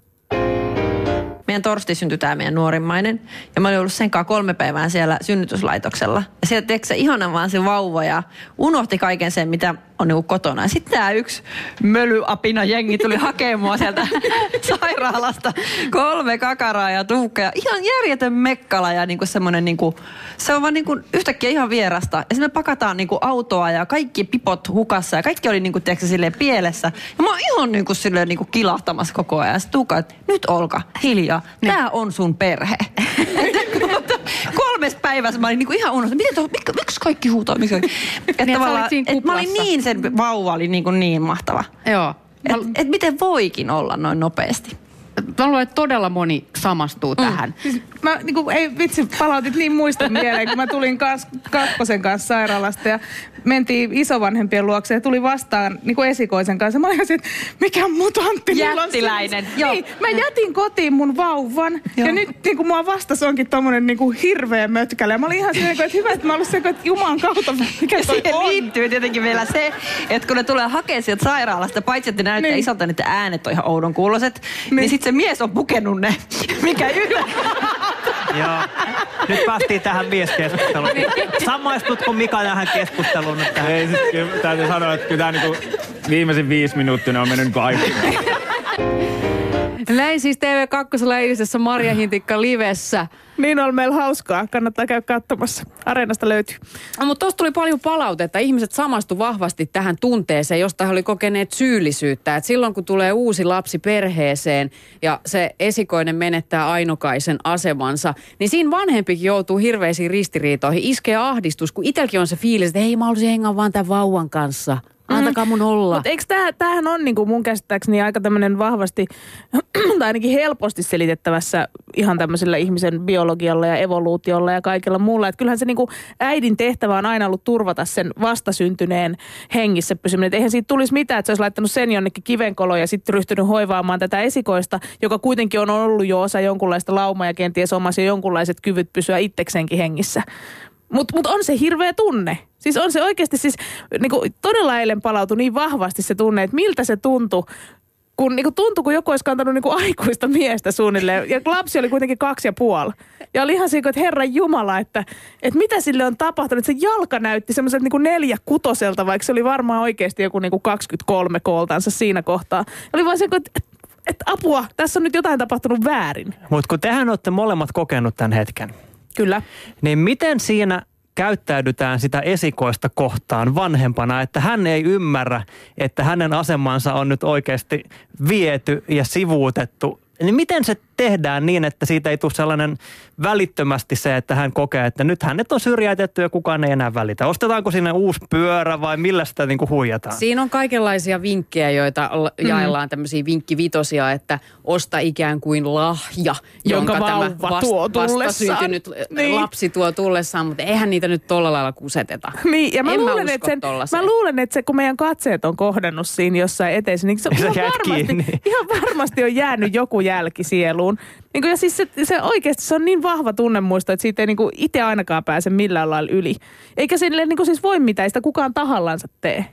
Meidän torsti syntyi tämä meidän nuorimmainen. Ja mä olin ollut sen kanssa kolme päivää siellä synnytyslaitoksella. Ja sieltä tiedätkö, se ihana vaan se vauva ja unohti kaiken sen, mitä on niinku kotona. Sitten tämä yksi mölyapina jengi tuli hakemaan sieltä sairaalasta. Kolme kakaraa ja tuukkeja. Ihan järjetön mekkala ja niinku semmoinen, niinku, se on vaan niinku yhtäkkiä ihan vierasta. Ja sitten me pakataan niinku autoa ja kaikki pipot hukassa ja kaikki oli niinku, tiedätkö, silleen pielessä. Ja mä oon ihan niinku, silleen, niinku kilahtamassa koko ajan. Ja sitten Tuukka, että nyt Olka, hiljaa. Tää on sun perhe. Kolmes päivässä mä olin niinku ihan unohtanut, miten tuo, mik, miksi kaikki huutaa? Miksi? Että
Niin, että sä
tavallaan,
siinä
et mä olin niin, sen vauva oli niinku niin mahtava.
Joo.
Et, et miten voikin olla noin nopeasti?
Mä luulen, että todella moni samastuu mm. tähän.
Siis mä niinku, ei vitsi, palautit niin muiston mieleen, kun mä tulin kans, kakkosen kanssa sairaalasta ja mentiin isovanhempien luokse ja tuli vastaan niinku esikoisen kanssa. Mä olin että mikä mutantti. on
Jättiläinen,
siis-
joo.
Niin, mä jätin kotiin mun vauvan
Joo.
ja nyt niinku mua vastas onkin tommonen niinku hirveä mötkälä. Mä olin ihan silleen, että hyvä, että mä olin se, että Jumalan kautta, mikä
Ja
toi
siihen
on.
liittyy tietenkin vielä se, että kun ne tulee hakemaan sieltä sairaalasta, paitsi että ne näyttää
Niin.
isolta, niin että äänet on ihan oudon kuuloiset, niin, niin sitten se mies on pukenut ne, mikä yllättää.
Joo. Nyt päästiin tähän mieskeskusteluun. Samaistutko Mika tähän keskusteluun nyt tähän?
Ei, siis, kyllä täytyy sanoa, että kyllä tämä niinku viimeisen viisi minuuttia ne on mennyt niinku aikaa.
Näin siis TV2 eilisessä Marja Hintikka livessä.
Niin on meillä hauskaa. Kannattaa käydä katsomassa. Areenasta löytyy.
No, mutta tuossa tuli paljon palautetta. Ihmiset samastu vahvasti tähän tunteeseen, josta he oli kokeneet syyllisyyttä. Et silloin kun tulee uusi lapsi perheeseen ja se esikoinen menettää ainokaisen asemansa, niin siinä vanhempikin joutuu hirveisiin ristiriitoihin. Iskee ahdistus, kun itselläkin on se fiilis, että hei mä haluaisin hengaa vaan tämän vauvan kanssa. Antakaa mun olla.
Mutta eikö tää, tämähän on niinku mun käsittääkseni aika tämmöinen vahvasti, tai ainakin helposti selitettävässä ihan tämmöisellä ihmisen biologialla ja evoluutiolla ja kaikella muulla. Että kyllähän se niinku äidin tehtävä on aina ollut turvata sen vastasyntyneen hengissä pysyminen. Et eihän siitä tulisi mitään, että se olisi laittanut sen jonnekin kivenkoloon ja sitten ryhtynyt hoivaamaan tätä esikoista, joka kuitenkin on ollut jo osa jonkunlaista laumaa ja kenties omasi jonkunlaiset kyvyt pysyä itsekseenkin hengissä. Mutta mut on se hirveä tunne. Siis on se oikeasti siis, niinku, todella eilen palautui niin vahvasti se tunne, että miltä se tuntui, kun niinku, tuntui, kun joku olisi kantanut niinku, aikuista miestä suunnilleen. Ja lapsi oli kuitenkin kaksi ja puoli. Ja oli ihan siinä, että Herran Jumala, että, että mitä sille on tapahtunut. Se jalka näytti semmoiselta niinku neljä kutoselta, vaikka se oli varmaan oikeasti joku niinku 23 kooltansa siinä kohtaa. Oli vaan se, että, että apua, tässä on nyt jotain tapahtunut väärin.
Mutta kun tehän olette molemmat kokenut tämän hetken,
Kyllä.
niin miten siinä käyttäydytään sitä esikoista kohtaan vanhempana, että hän ei ymmärrä, että hänen asemansa on nyt oikeasti viety ja sivuutettu. Niin miten se tehdään niin, että siitä ei tule sellainen välittömästi se, että hän kokee, että nyt hänet on syrjäytetty ja kukaan ei enää välitä. Ostetaanko sinne uusi pyörä vai millä sitä niin kuin huijataan?
Siinä on kaikenlaisia vinkkejä, joita l- jaellaan tämmöisiä vinkkivitosia, että osta ikään kuin lahja,
Jonka
jonka, tämä
tuo tullessaan.
vastasyntynyt
Niin.
lapsi tuo tullessaan, mutta eihän niitä nyt tolla lailla kuseteta.
Niin, ja mä,
En mä
luulen,
usko
että sen, mä luulen, että se, kun meidän katseet on kohdannut siinä jossain eteessä, niin se,
sä
ihan, varmasti,
kiinni.
ihan varmasti on jäänyt joku jälki sieluun. Niin kuin, ja siis se, se oikeasti se on niin vahva tunnemuisto, että siitä ei niin kuin itse ainakaan pääse millään lailla yli. Eikä sille niin kuin siis voi mitään, sitä kukaan tahallansa tee.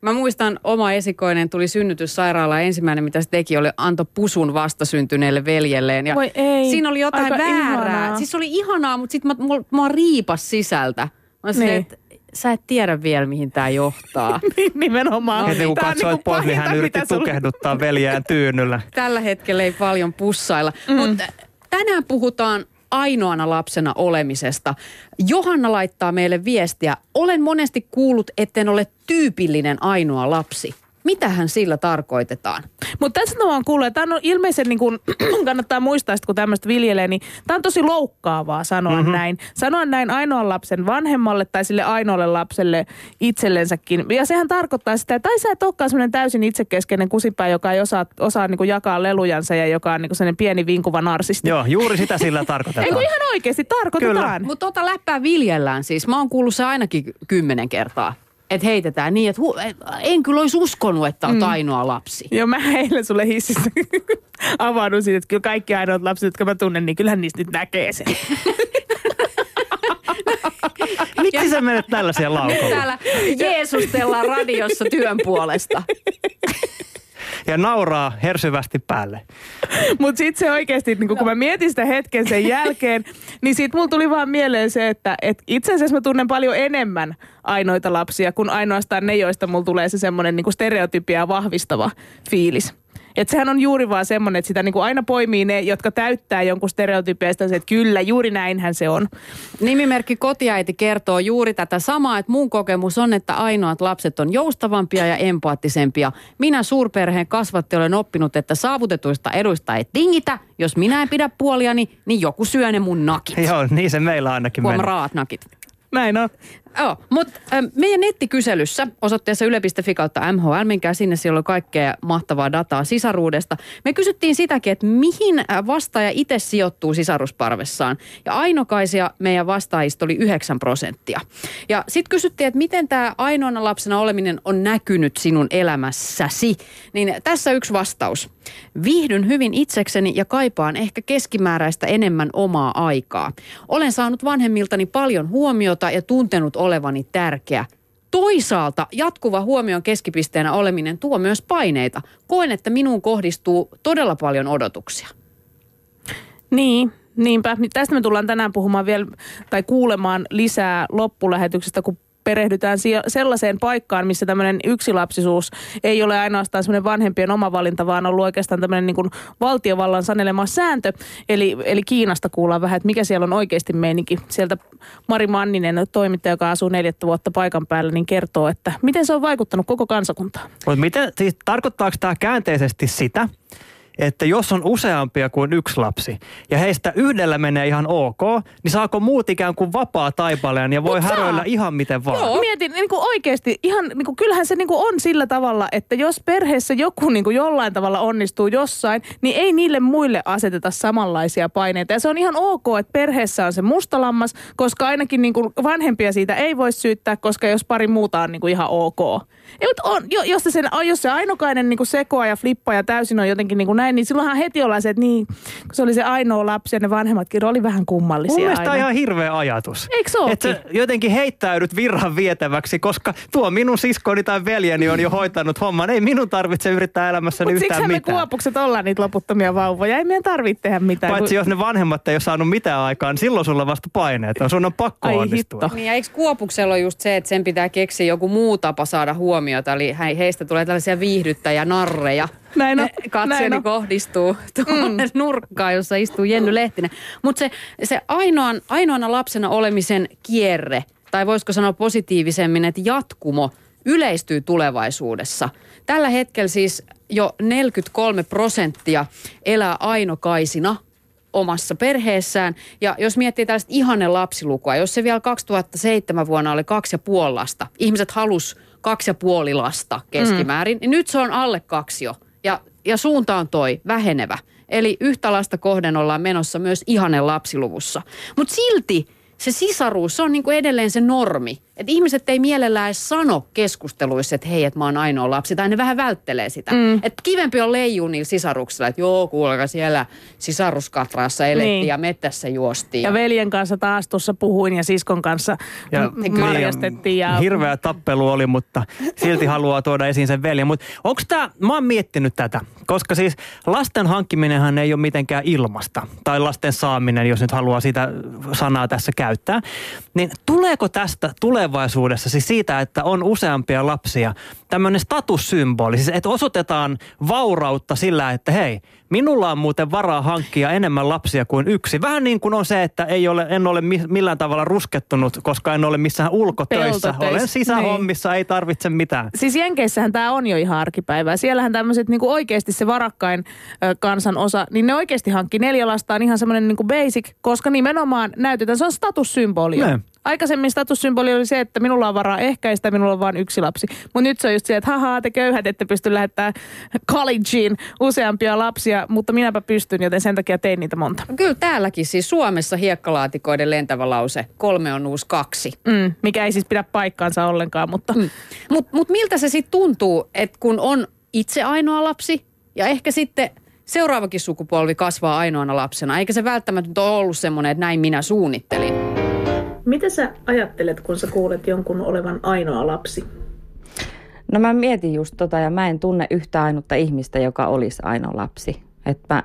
Mä muistan, oma esikoinen tuli synnytyssairaalaan. Ensimmäinen, mitä se teki, oli anto pusun vastasyntyneelle veljelleen. Ja
Voi ei,
siinä oli jotain väärää.
ihanaa.
Siis se oli ihanaa, mutta sitten mua, mua riipas sisältä. Mä. Niin. että sä et tiedä vielä, mihin tämä johtaa.
Niin, Nimenomaan.
Heti kun
Tää on
katsoit
niinku
pois, niin hän yritti
sulla-
tukehduttaa veljään tyynyllä.
Tällä hetkellä ei paljon pussailla. Mm. Mutta tänään puhutaan ainoana lapsena olemisesta. Johanna laittaa meille viestiä. Olen monesti kuullut, etten ole tyypillinen ainoa lapsi. Mitähän sillä tarkoitetaan?
Mutta tässä kuullut, että tämä on ilmeisen, niin kun, kannattaa muistaa, että kun tämmöistä viljelee, niin tämä on tosi loukkaavaa sanoa
Mhm.
mm-hmm. näin. Sanoa näin ainoan lapsen vanhemmalle tai sille ainoalle lapselle itsellensäkin. Ja sehän tarkoittaa sitä, että tai sä et olekaan semmoinen täysin itsekeskeinen kusipää, joka ei osaa, osaa niin kuin jakaa lelujansa ja joka on niin kuin sellainen pieni vinkuva narsisti.
Joo, juuri sitä sillä
Ei
tarkoitetaan.
kun ihan oikeasti tarkoitetaan.
Mutta tota läppää viljellään siis. Mä oon kuullut se ainakin ky- kymmenen kertaa. Että heitetään niin, että hu- et- en kyllä olisi uskonut, että on mm. ainoa lapsi.
Joo, mä eilen sulle hississä avaudun siitä, että kyllä kaikki ainoat lapset, jotka mä tunnen, niin kyllähän niistä nyt näkee sen.
Miksi sä menet tällaisia
Nyt
laukolle?
täällä Jeesustellaan radiossa työn puolesta.
Ja nauraa hersyvästi päälle.
Mutta sitten se oikeasti, niin kun mä mietin sitä hetken sen jälkeen, niin siitä mulla tuli vaan mieleen se, että et itse asiassa mä tunnen paljon enemmän ainoita lapsia kuin ainoastaan ne, joista mulla tulee se semmoinen niin stereotypia vahvistava fiilis. Et sehän on juuri vaan semmoinen, että sitä niin kuin aina poimii ne, jotka täyttää jonkun se, että kyllä, juuri näinhän se on.
Nimimerkki kotiäiti kertoo juuri tätä samaa, että mun kokemus on, että ainoat lapset on joustavampia ja empaattisempia. Minä suurperheen kasvatti olen oppinut, että saavutetuista eduista ei tingitä. Jos minä en pidä puoliani, niin joku syö ne mun nakit.
Joo, niin se meillä ainakin
Huom
meni.
raat nakit.
Näin on.
Joo, mutta meidän nettikyselyssä osoitteessa yle.fi kautta MHL, menkää sinne, siellä on kaikkea mahtavaa dataa sisaruudesta. Me kysyttiin sitäkin, että mihin äh, vastaaja itse sijoittuu sisarusparvessaan. Ja ainokaisia meidän vastaajista oli 9 prosenttia. Ja sitten kysyttiin, että miten tämä ainoana lapsena oleminen on näkynyt sinun elämässäsi. Niin tässä yksi vastaus. Viihdyn hyvin itsekseni ja kaipaan ehkä keskimääräistä enemmän omaa aikaa. Olen saanut vanhemmiltani paljon huomiota ja tuntenut olevani tärkeä. Toisaalta jatkuva huomion keskipisteenä oleminen tuo myös paineita. Koen, että minuun kohdistuu todella paljon odotuksia.
Niin, niinpä. Tästä me tullaan tänään puhumaan vielä tai kuulemaan lisää loppulähetyksestä, kun perehdytään sellaiseen paikkaan, missä tämmöinen yksilapsisuus ei ole ainoastaan semmoinen vanhempien oma valinta, vaan on ollut oikeastaan tämmöinen niin kuin valtiovallan sanelema sääntö. Eli, eli Kiinasta kuullaan vähän, että mikä siellä on oikeasti meininki. Sieltä Mari Manninen, toimittaja, joka asuu neljättä vuotta paikan päällä, niin kertoo, että miten se on vaikuttanut koko kansakuntaan.
Mutta miten, siis tarkoittaako tämä käänteisesti sitä, että jos on useampia kuin yksi lapsi ja heistä yhdellä menee ihan ok, niin saako muut ikään kuin vapaa taipaleen ja voi
Mut saa.
häröillä ihan miten vaan?
Joo. Mietin, niin kuin oikeasti, ihan, niin kuin, kyllähän se niin kuin on sillä tavalla, että jos perheessä joku niin kuin jollain tavalla onnistuu jossain, niin ei niille muille aseteta samanlaisia paineita. Ja se on ihan ok, että perheessä on se mustalammas, koska ainakin niin kuin vanhempia siitä ei voi syyttää, koska jos pari muuta on niin kuin ihan ok. Ei, mutta on, jo- jos, se sen, jos se ainokainen niin kuin sekoa ja flippaa ja täysin on jotenkin niin kuin näin, niin silloinhan heti ollaan se, että niin, kun se oli se ainoa lapsi ja ne vanhemmatkin oli vähän kummallisia
Mun mielestä
aina.
on ihan hirveä ajatus.
Eikö se
Että jotenkin heittäydyt virran vietäväksi, koska tuo minun siskoni tai veljeni on jo hoitanut homman. Ei minun tarvitse yrittää elämässäni
Mutta
yhtään
siksi me
mitään.
kuopukset ollaan niitä loputtomia vauvoja. Ei meidän tarvitse tehdä mitään.
Paitsi
kun-
jos ne vanhemmat ei ole saanut mitään aikaan, niin silloin sulla vasta paineet on. Sun on pakko
Ai
onnistua.
hitto.
Niin ja eikö Kuopuksella ole just se, että sen pitää keksiä joku muu tapa saada huomiota, eli he- heistä tulee tällaisia viihdyttäjä narreja.
Näin on,
Katseeni
näin on.
kohdistuu tuonne mm. nurkkaan, jossa istuu Jenny Lehtinen. Mutta se, se ainoan, ainoana lapsena olemisen kierre, tai voisiko sanoa positiivisemmin, että jatkumo yleistyy tulevaisuudessa. Tällä hetkellä siis jo 43 prosenttia elää ainokaisina omassa perheessään. Ja jos miettii tällaista ihanne lapsilukua, jos se vielä 2007 vuonna oli kaksi ja puoli lasta, ihmiset halus kaksi ja puoli lasta keskimäärin, mm. niin nyt se on alle kaksi jo. Ja, ja suunta on toi, vähenevä. Eli yhtä lasta kohden ollaan menossa myös ihanne lapsiluvussa. Mutta silti se sisaruus, se on niin kuin edelleen se normi. Että ihmiset ei mielellään edes sano keskusteluissa, että hei, että mä oon ainoa lapsi, tai ne vähän välttelee sitä. Mm. Että kivempi on leijuu niillä sisaruksilla, että joo, kuulkaa siellä sisaruskatraassa elettiin niin. ja mettässä juostiin.
Ja veljen kanssa taas tuossa puhuin ja siskon kanssa ja marjastettiin. Ja...
Hirveä tappelu oli, mutta silti haluaa tuoda esiin sen veljen. Mutta onko tämä, mä oon miettinyt tätä, koska siis lasten hankkiminenhan ei ole mitenkään ilmasta. Tai lasten saaminen, jos nyt haluaa sitä sanaa tässä käyttää. Niin tuleeko tästä, tulee tulevaisuudessa, siis siitä, että on useampia lapsia, tämmöinen statussymboli, siis että osoitetaan vaurautta sillä, että hei, minulla on muuten varaa hankkia enemmän lapsia kuin yksi. Vähän niin kuin on se, että ei ole, en ole millään tavalla ruskettunut, koska en ole missään ulkotöissä. Olen sisähommissa, niin. ei tarvitse mitään.
Siis Jenkeissähän tämä on jo ihan arkipäivää. Siellähän tämmöiset niin oikeasti se varakkain ö, kansan osa, niin ne oikeasti hankki neljä lasta on ihan semmoinen niin basic, koska nimenomaan näytetään, se on statussymboli. Aikaisemmin statussymboli oli se, että minulla on varaa ehkäistä, minulla on vain yksi lapsi. Mutta nyt se on just se, että haha, te köyhät ette pysty lähettämään collegeen useampia lapsia, mutta minäpä pystyn, joten sen takia tein niitä monta.
Kyllä täälläkin siis Suomessa hiekkalaatikoiden lentävä lause, kolme on uusi kaksi.
Mm, mikä ei siis pidä paikkaansa ollenkaan, mutta... Mm.
Mutta mut miltä se sitten tuntuu, että kun on itse ainoa lapsi ja ehkä sitten seuraavakin sukupolvi kasvaa ainoana lapsena, eikä se välttämättä ole ollut semmoinen, että näin minä suunnittelin.
Mitä sä ajattelet, kun sä kuulet jonkun olevan ainoa lapsi?
No mä mietin just tota ja mä en tunne yhtä ainutta ihmistä, joka olisi ainoa lapsi. Et mä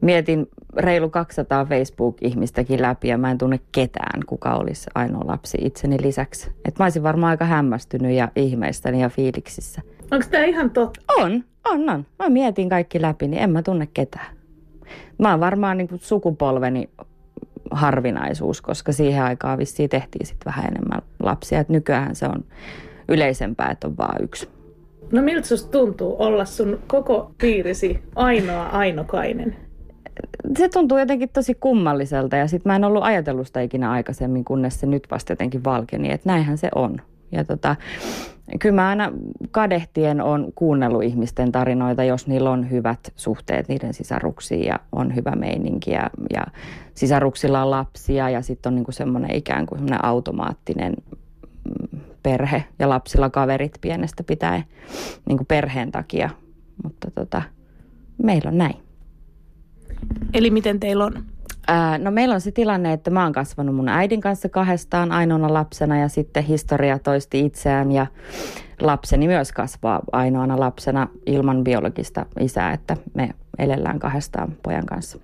mietin reilu 200 Facebook-ihmistäkin läpi ja mä en tunne ketään, kuka olisi ainoa lapsi itseni lisäksi. Et mä olisin varmaan aika hämmästynyt ja ihmeistäni ja fiiliksissä.
Onko tämä ihan totta?
On, on, on. Mä mietin kaikki läpi, niin en mä tunne ketään. Mä oon varmaan niin kuin sukupolveni harvinaisuus, koska siihen aikaan vissiin tehtiin sitten vähän enemmän lapsia. Et nykyään se on yleisempää, että on vain yksi.
No miltä susta tuntuu olla sun koko piirisi ainoa ainokainen?
Se tuntuu jotenkin tosi kummalliselta ja sitten mä en ollut ajatellut sitä ikinä aikaisemmin, kunnes se nyt vasta jotenkin valkeni, että näinhän se on. Ja tota, kyllä mä aina kadehtien on kuunnellut ihmisten tarinoita, jos niillä on hyvät suhteet niiden sisaruksiin ja on hyvä meininki ja, ja sisaruksilla on lapsia ja sitten on niinku semmoinen ikään kuin semmoinen automaattinen mm, perhe ja lapsilla kaverit pienestä pitää niin kuin perheen takia. Mutta tota, meillä on näin.
Eli miten teillä on?
Ää, no meillä on se tilanne, että mä oon kasvanut mun äidin kanssa kahdestaan ainoana lapsena ja sitten historia toisti itseään ja lapseni myös kasvaa ainoana lapsena ilman biologista isää, että me elellään kahdestaan pojan kanssa.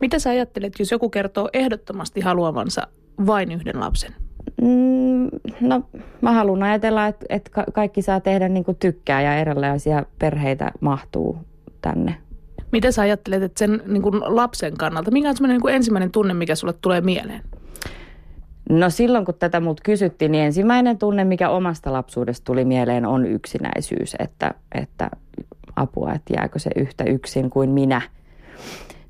Mitä sä ajattelet, jos joku kertoo ehdottomasti haluavansa vain yhden lapsen?
Mm, no mä haluan ajatella, että, että kaikki saa tehdä niin kuin tykkää ja erilaisia perheitä mahtuu tänne.
Mitä sä ajattelet, että sen niin kuin lapsen kannalta, mikä on semmoinen niin ensimmäinen tunne, mikä sulle tulee mieleen?
No silloin, kun tätä mut kysyttiin, niin ensimmäinen tunne, mikä omasta lapsuudesta tuli mieleen, on yksinäisyys, että, että apua, että jääkö se yhtä yksin kuin minä –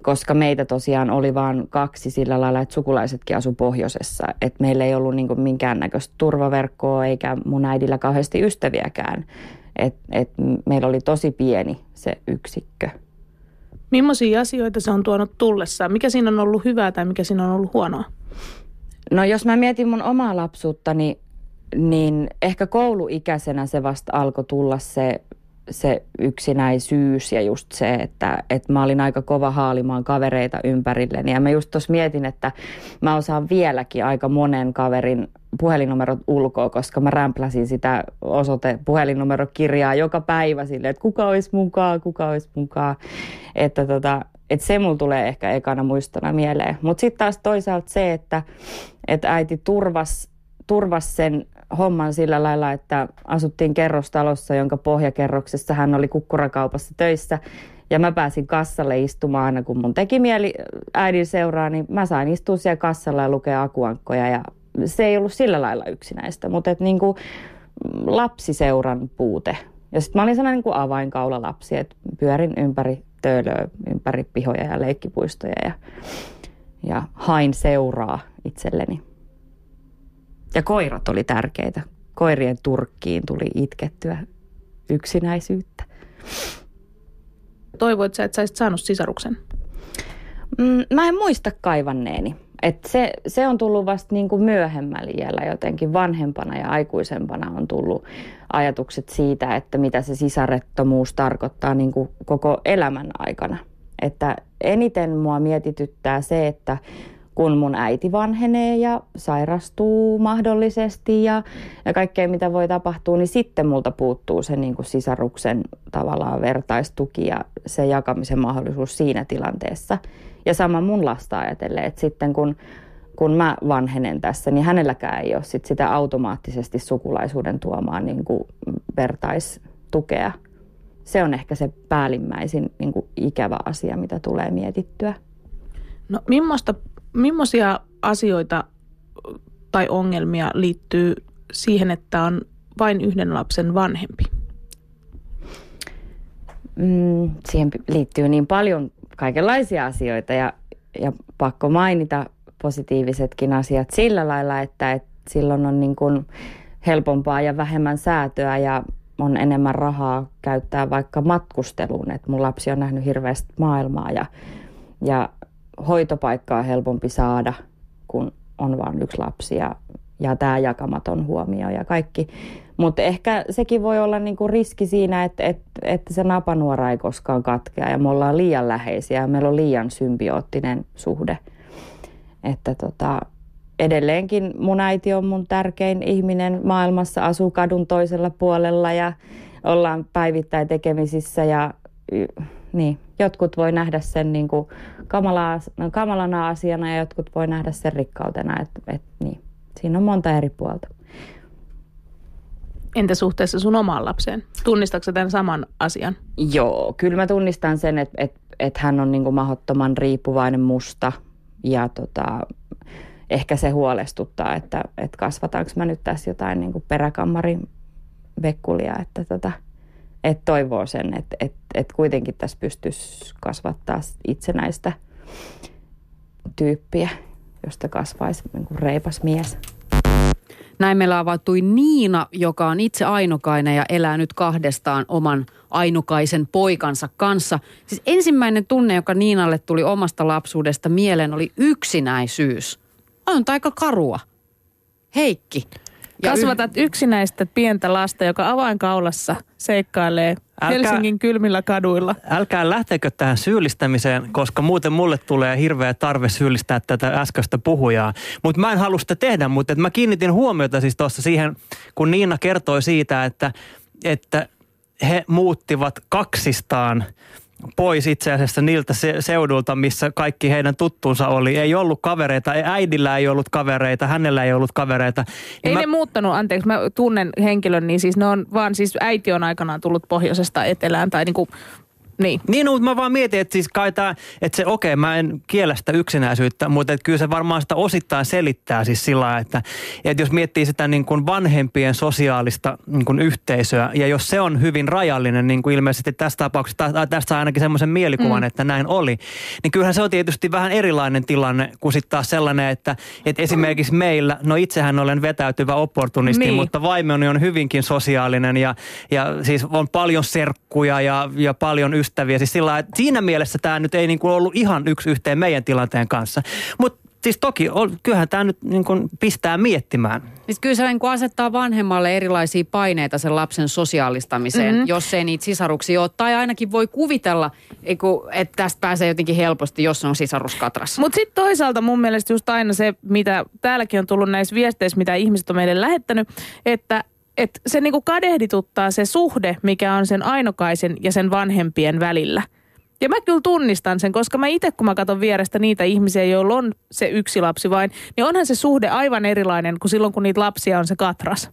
koska meitä tosiaan oli vain kaksi sillä lailla, että sukulaisetkin asu pohjoisessa. Että meillä ei ollut niin minkäännäköistä turvaverkkoa eikä mun äidillä kauheasti ystäviäkään. Et, et meillä oli tosi pieni se yksikkö.
Millaisia asioita se on tuonut tullessaan? Mikä siinä on ollut hyvää tai mikä siinä on ollut huonoa?
No jos mä mietin mun omaa lapsuuttani, niin ehkä kouluikäisenä se vasta alkoi tulla se se yksinäisyys ja just se, että, että mä olin aika kova haalimaan kavereita ympärilleni. Ja mä just tuossa mietin, että mä osaan vieläkin aika monen kaverin puhelinnumerot ulkoa, koska mä rämpläsin sitä osoite puhelinnumerokirjaa joka päivä silleen, että kuka olisi mukaan, kuka olisi mukaan. Että tota, että se mulla tulee ehkä ekana muistona mieleen. Mutta sitten taas toisaalta se, että, että äiti turvas, turvas sen homman sillä lailla, että asuttiin kerrostalossa, jonka pohjakerroksessa hän oli kukkurakaupassa töissä. Ja mä pääsin kassalle istumaan aina, kun mun teki mieli äidin seuraa, niin mä sain istua siellä kassalla ja lukea akuankkoja. Ja se ei ollut sillä lailla yksinäistä, mutta et niin kuin lapsiseuran puute. Ja sitten mä olin sellainen niin avainkaula lapsi, että pyörin ympäri töölöä ympäri pihoja ja leikkipuistoja ja, ja hain seuraa itselleni. Ja koirat oli tärkeitä. Koirien turkkiin tuli itkettyä yksinäisyyttä.
Toivoit sä, että sä olisit saanut sisaruksen?
Mm, mä en muista kaivanneeni. Et se, se on tullut vasta niin kuin myöhemmällä iällä jotenkin vanhempana ja aikuisempana on tullut ajatukset siitä, että mitä se sisarettomuus tarkoittaa niin kuin koko elämän aikana. Että eniten mua mietityttää se, että kun mun äiti vanhenee ja sairastuu mahdollisesti ja, ja kaikkea mitä voi tapahtua, niin sitten multa puuttuu se niin kuin sisaruksen tavallaan vertaistuki ja se jakamisen mahdollisuus siinä tilanteessa. Ja sama mun lasta ajatellen, että sitten kun, kun mä vanhenen tässä, niin hänelläkään ei ole sit sitä automaattisesti sukulaisuuden tuomaan niin kuin vertaistukea. Se on ehkä se päällimmäisin niin kuin ikävä asia, mitä tulee mietittyä.
No millaista, millaisia asioita tai ongelmia liittyy siihen, että on vain yhden lapsen vanhempi?
Mm, siihen liittyy niin paljon kaikenlaisia asioita ja, ja pakko mainita positiivisetkin asiat sillä lailla, että, että silloin on niin kuin helpompaa ja vähemmän säätöä ja on enemmän rahaa käyttää vaikka matkusteluun. Että mun lapsi on nähnyt hirveästi maailmaa ja, ja hoitopaikkaa helpompi saada, kun on vain yksi lapsi ja, ja tämä jakamaton huomio ja kaikki. Mutta ehkä sekin voi olla niinku riski siinä, että, että, että se napanuora ei koskaan katkea ja me ollaan liian läheisiä ja meillä on liian symbioottinen suhde. Että tota, edelleenkin mun äiti on mun tärkein ihminen maailmassa, asuu kadun toisella puolella ja ollaan päivittäin tekemisissä ja niin, jotkut voi nähdä sen niin kuin kamala, kamalana asiana ja jotkut voi nähdä sen rikkautena. Et, et, niin. Siinä on monta eri puolta.
Entä suhteessa sun omaan lapseen? Tunnistatko tämän saman asian?
Joo, kyllä mä tunnistan sen, että et, et hän on niin kuin mahdottoman riippuvainen musta ja tota, ehkä se huolestuttaa, että, että kasvataanko mä nyt tässä jotain niin kuin peräkammarin vekkulia, että tota, et toivoo sen, että et, et kuitenkin tässä pystyisi kasvattaa itsenäistä tyyppiä, josta kasvaisi niin kuin reipas mies.
Näin meillä avautui Niina, joka on itse ainokainen ja elää nyt kahdestaan oman ainukaisen poikansa kanssa. Siis ensimmäinen tunne, joka Niinalle tuli omasta lapsuudesta mieleen, oli yksinäisyys. On aika karua. Heikki.
Ja Kasvatat yh- yksinäistä pientä lasta, joka avainkaulassa seikkailee älkää, Helsingin kylmillä kaduilla.
Älkää lähtekö tähän syyllistämiseen, koska muuten mulle tulee hirveä tarve syyllistää tätä äskeistä puhujaa. Mutta mä en halua sitä tehdä, mutta mä kiinnitin huomiota siis tuossa siihen, kun Niina kertoi siitä, että, että he muuttivat kaksistaan – pois itse asiassa niiltä se, seudulta, missä kaikki heidän tuttuunsa oli. Ei ollut kavereita, äidillä ei ollut kavereita, hänellä ei ollut kavereita.
Ei mä... ne muuttanut, anteeksi, mä tunnen henkilön, niin siis ne on vaan, siis äiti on aikanaan tullut pohjoisesta etelään tai niinku niin.
Niin, no, mutta mä vaan mietin, että siis kai tää, että se okei, okay, mä en kiellä sitä yksinäisyyttä, mutta että kyllä se varmaan sitä osittain selittää siis sillä että, että jos miettii sitä niin kuin vanhempien sosiaalista niin kuin yhteisöä ja jos se on hyvin rajallinen, niin kuin ilmeisesti tässä tapauksessa, tai tästä saa ainakin semmoisen mielikuvan, mm. että näin oli, niin kyllähän se on tietysti vähän erilainen tilanne kuin sitten taas sellainen, että, että esimerkiksi meillä, no itsehän olen vetäytyvä opportunisti, niin. mutta vaimoni on hyvinkin sosiaalinen ja, ja siis on paljon serkkuja ja, ja paljon ystäviä ystäviä. Siis sillä että siinä mielessä tämä nyt ei niin kuin ollut ihan yksi yhteen meidän tilanteen kanssa. Mutta siis toki, kyllähän tämä nyt niin kuin pistää miettimään.
Siis kyllä se niin kuin asettaa vanhemmalle erilaisia paineita sen lapsen sosiaalistamiseen, mm-hmm. jos ei niitä sisaruksia ole. Tai ainakin voi kuvitella, että tästä pääsee jotenkin helposti, jos on sisaruskatras.
Mutta sitten toisaalta mun mielestä just aina se, mitä täälläkin on tullut näissä viesteissä, mitä ihmiset on meille lähettänyt, että että se niinku kadehdituttaa se suhde, mikä on sen ainokaisen ja sen vanhempien välillä. Ja mä kyllä tunnistan sen, koska mä itse kun mä katson vierestä niitä ihmisiä, joilla on se yksi lapsi vain, niin onhan se suhde aivan erilainen kuin silloin, kun niitä lapsia on se katras.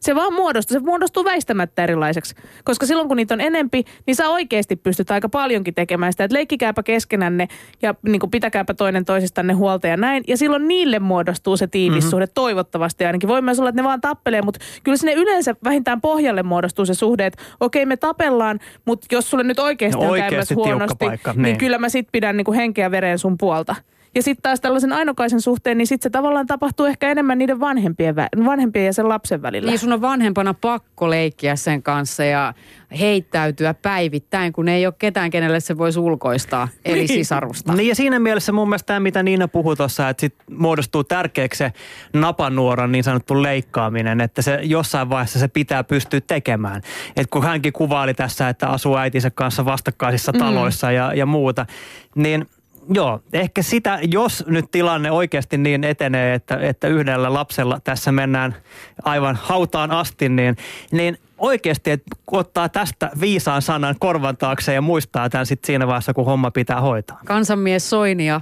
Se vaan muodostuu, se muodostuu väistämättä erilaiseksi. Koska silloin kun niitä on enempi, niin sä oikeasti pystyt aika paljonkin tekemään sitä, että leikkikääpä keskenänne ja niin kuin pitäkääpä toinen toisistanne huolta ja näin. Ja silloin niille muodostuu se tiivissuhde mm-hmm. toivottavasti ainakin. Voi myös olla, että ne vaan tappelee, mutta kyllä sinne yleensä vähintään pohjalle muodostuu se suhde, että okei me tapellaan, mutta jos sulle nyt oikeasti
No
on
oikeasti
käymässä huonosti,
paikka,
niin
niin.
kyllä mä sit pidän niin kuin henkeä vereen sun puolta. Ja sitten taas tällaisen ainokaisen suhteen, niin sitten se tavallaan tapahtuu ehkä enemmän niiden vanhempien, vä- vanhempien ja sen lapsen välillä.
Niin sun on vanhempana pakko leikkiä sen kanssa ja heittäytyä päivittäin, kun ei ole ketään, kenelle se voisi ulkoistaa, eli sisarusta.
Niin ja siinä mielessä mun mielestä tämä, mitä Niina puhui tuossa, että sit muodostuu tärkeäksi se napanuoran niin sanottu leikkaaminen, että se jossain vaiheessa se pitää pystyä tekemään. Et kun hänkin kuvaili tässä, että asuu äitinsä kanssa vastakkaisissa taloissa ja, ja muuta, niin Joo, ehkä sitä, jos nyt tilanne oikeasti niin etenee, että, että yhdellä lapsella tässä mennään aivan hautaan asti, niin, niin oikeasti että ottaa tästä viisaan sanan korvan taakse ja muistaa tämän sitten siinä vaiheessa, kun homma pitää hoitaa.
Kansanmies Soini ja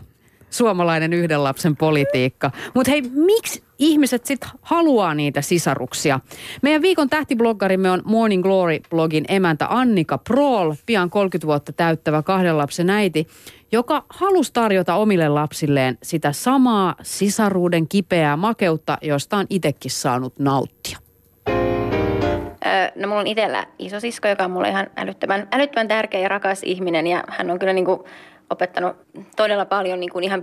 suomalainen yhden lapsen politiikka. Mutta hei, miksi ihmiset sitten haluaa niitä sisaruksia? Meidän viikon tähtibloggarimme on Morning Glory-blogin emäntä Annika Prool, pian 30 vuotta täyttävä kahden lapsen äiti, joka halusi tarjota omille lapsilleen sitä samaa sisaruuden kipeää makeutta, josta on itsekin saanut nauttia.
No mulla on itsellä isosisko, joka on mulle ihan älyttömän, älyttömän tärkeä ja rakas ihminen ja hän on kyllä niin kuin opettanut todella paljon niin kuin ihan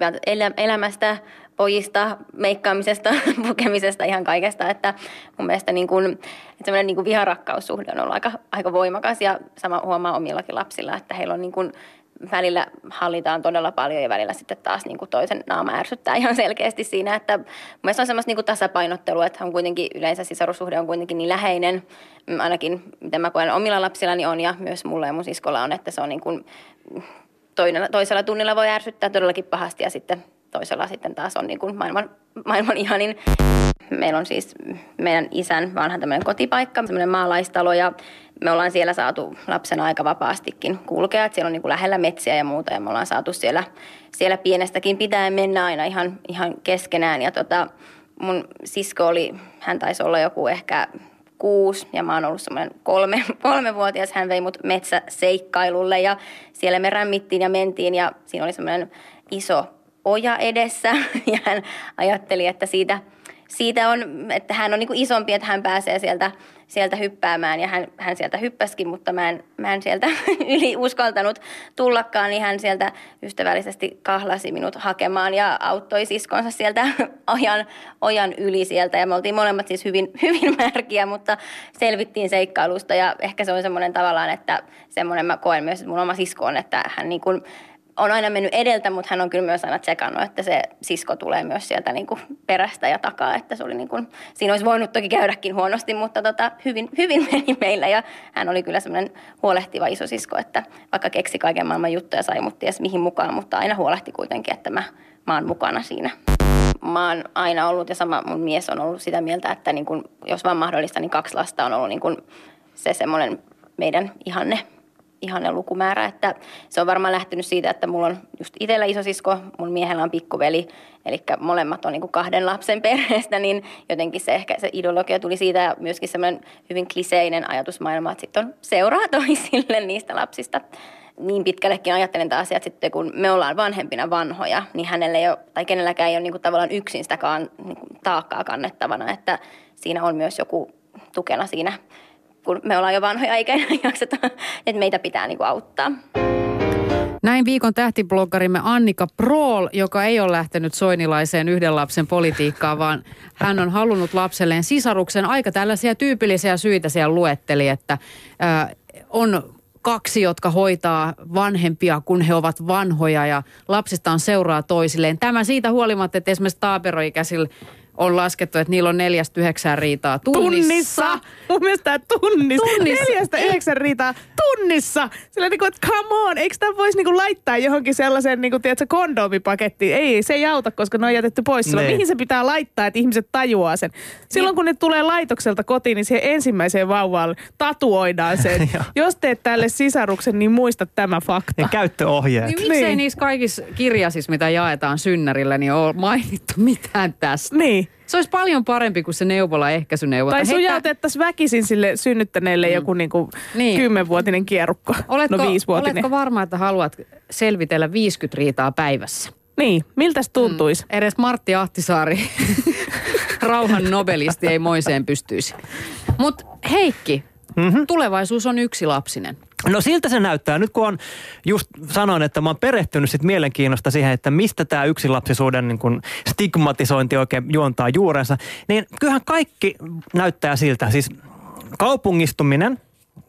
elämästä, pojista, meikkaamisesta, pukemisesta, ihan kaikesta. Että mun mielestä niin kuin, että semmoinen niin kuin viharakkaussuhde on ollut aika, aika voimakas ja sama huomaa omillakin lapsilla, että heillä on niin kuin välillä hallitaan todella paljon ja välillä sitten taas niin kuin toisen naama ärsyttää ihan selkeästi siinä, että mun mielestä on semmoista niin kuin tasapainottelua, että on kuitenkin yleensä sisarussuhde on kuitenkin niin läheinen, mm, ainakin mitä mä koen omilla lapsillani on ja myös mulla ja mun siskolla on, että se on niin kuin toinen, toisella tunnilla voi ärsyttää todellakin pahasti ja sitten toisella sitten taas on niin kuin maailman, maailman ihanin. Meillä on siis meidän isän vanha tämmöinen kotipaikka, semmoinen maalaistalo ja me ollaan siellä saatu lapsena aika vapaastikin kulkea. Että siellä on niin kuin lähellä metsiä ja muuta ja me ollaan saatu siellä, siellä pienestäkin pitäen mennä aina ihan, ihan keskenään. Ja tota, mun sisko oli, hän taisi olla joku ehkä kuusi ja mä oon ollut semmoinen kolme, kolmevuotias. Hän vei mut metsäseikkailulle ja siellä me rämmittiin ja mentiin ja siinä oli semmoinen iso oja edessä. Ja hän ajatteli, että siitä, siitä on, että hän on niin kuin isompi, että hän pääsee sieltä, sieltä hyppäämään. Ja hän, hän sieltä hyppäskin, mutta mä en, mä en sieltä yli uskaltanut tullakaan, niin hän sieltä ystävällisesti kahlasi minut hakemaan ja auttoi siskonsa sieltä ojan, ojan yli sieltä. Ja me oltiin molemmat siis hyvin, hyvin märkiä, mutta selvittiin seikkailusta. Ja ehkä se on semmoinen tavallaan, että semmoinen mä koen myös, että mun oma sisko on, että hän niin kuin on aina mennyt edeltä, mutta hän on kyllä myös aina tsekannut, että se sisko tulee myös sieltä niin kuin perästä ja takaa, että se oli niin kuin, siinä olisi voinut toki käydäkin huonosti, mutta tota, hyvin, hyvin meni meillä ja hän oli kyllä semmoinen huolehtiva iso sisko, että vaikka keksi kaiken maailman juttuja sai mut ties mihin mukaan, mutta aina huolehti kuitenkin, että mä, mä oon mukana siinä. Mä oon aina ollut ja sama mun mies on ollut sitä mieltä, että niin kun, jos vaan mahdollista, niin kaksi lasta on ollut niin kun se semmoinen meidän ihanne ihanne lukumäärä, että se on varmaan lähtenyt siitä, että mulla on just itsellä isosisko, mun miehellä on pikkuveli, eli molemmat on niin kuin kahden lapsen perheestä, niin jotenkin se ehkä se ideologia tuli siitä ja myöskin semmoinen hyvin kliseinen ajatusmaailma, että sitten on seuraa toisille niistä lapsista. Niin pitkällekin ajattelen taas, että sitten kun me ollaan vanhempina vanhoja, niin hänelle ei ole, tai kenelläkään ei ole niin tavallaan yksin sitä niin kuin taakkaa kannettavana, että siinä on myös joku tukena siinä kun me ollaan jo vanhoja eikä enää jakseta, että meitä pitää niin auttaa.
Näin viikon tähtibloggarimme Annika Prool, joka ei ole lähtenyt soinilaiseen yhden lapsen politiikkaan, vaan hän on halunnut lapselleen sisaruksen. Aika tällaisia tyypillisiä syitä siellä luetteli, että äh, on kaksi, jotka hoitaa vanhempia, kun he ovat vanhoja ja lapsistaan seuraa toisilleen. Tämä siitä huolimatta, että esimerkiksi taaperoikäisillä on laskettu, että niillä on neljästä yhdeksään riitaa tunnissa.
Tunnissa. Mun mielestä tunnissa.
Tunnissa.
Neljästä yhdeksän riitaa tunnissa. Sillä niinku, että come on, eikö tämä voisi niinku laittaa johonkin sellaisen, niinku, tiedätkö, kondomipakettiin? Ei, se ei auta, koska ne on jätetty pois. Silloin,
Niin.
mihin se pitää laittaa, että ihmiset tajuaa sen? Silloin kun ne tulee laitokselta kotiin, niin siihen ensimmäiseen vauvaan tatuoidaan sen. Jos teet tälle sisaruksen, niin muista tämä fakta.
Ne käyttöohjeet.
Niin miksei
Niin.
niissä kaikissa kirjasissa, mitä jaetaan synnärillä, niin ole mainittu mitään tästä?
Niin.
Se olisi paljon parempi kuin se neuvola-ehkäisyneuvonta.
Tai
Heitä-
sujautettaisiin väkisin sille synnyttäneelle joku niinku
Niin.
kymmenvuotinen kierukko.
Oletko,
no viisivuotinen.
oletko varma, että haluat selvitellä 50 riitaa päivässä?
Niin, miltä se tuntuisi? Mm.
Edes Martti Ahtisaari, rauhan nobelisti, ei moiseen pystyisi. Mutta Heikki, mm-hmm. tulevaisuus on yksi lapsinen.
No siltä se näyttää. Nyt kun on just sanoin, että mä oon perehtynyt sit mielenkiinnosta siihen, että mistä tämä yksilapsisuuden niin kun stigmatisointi oikein juontaa juurensa, niin kyllähän kaikki näyttää siltä. Siis kaupungistuminen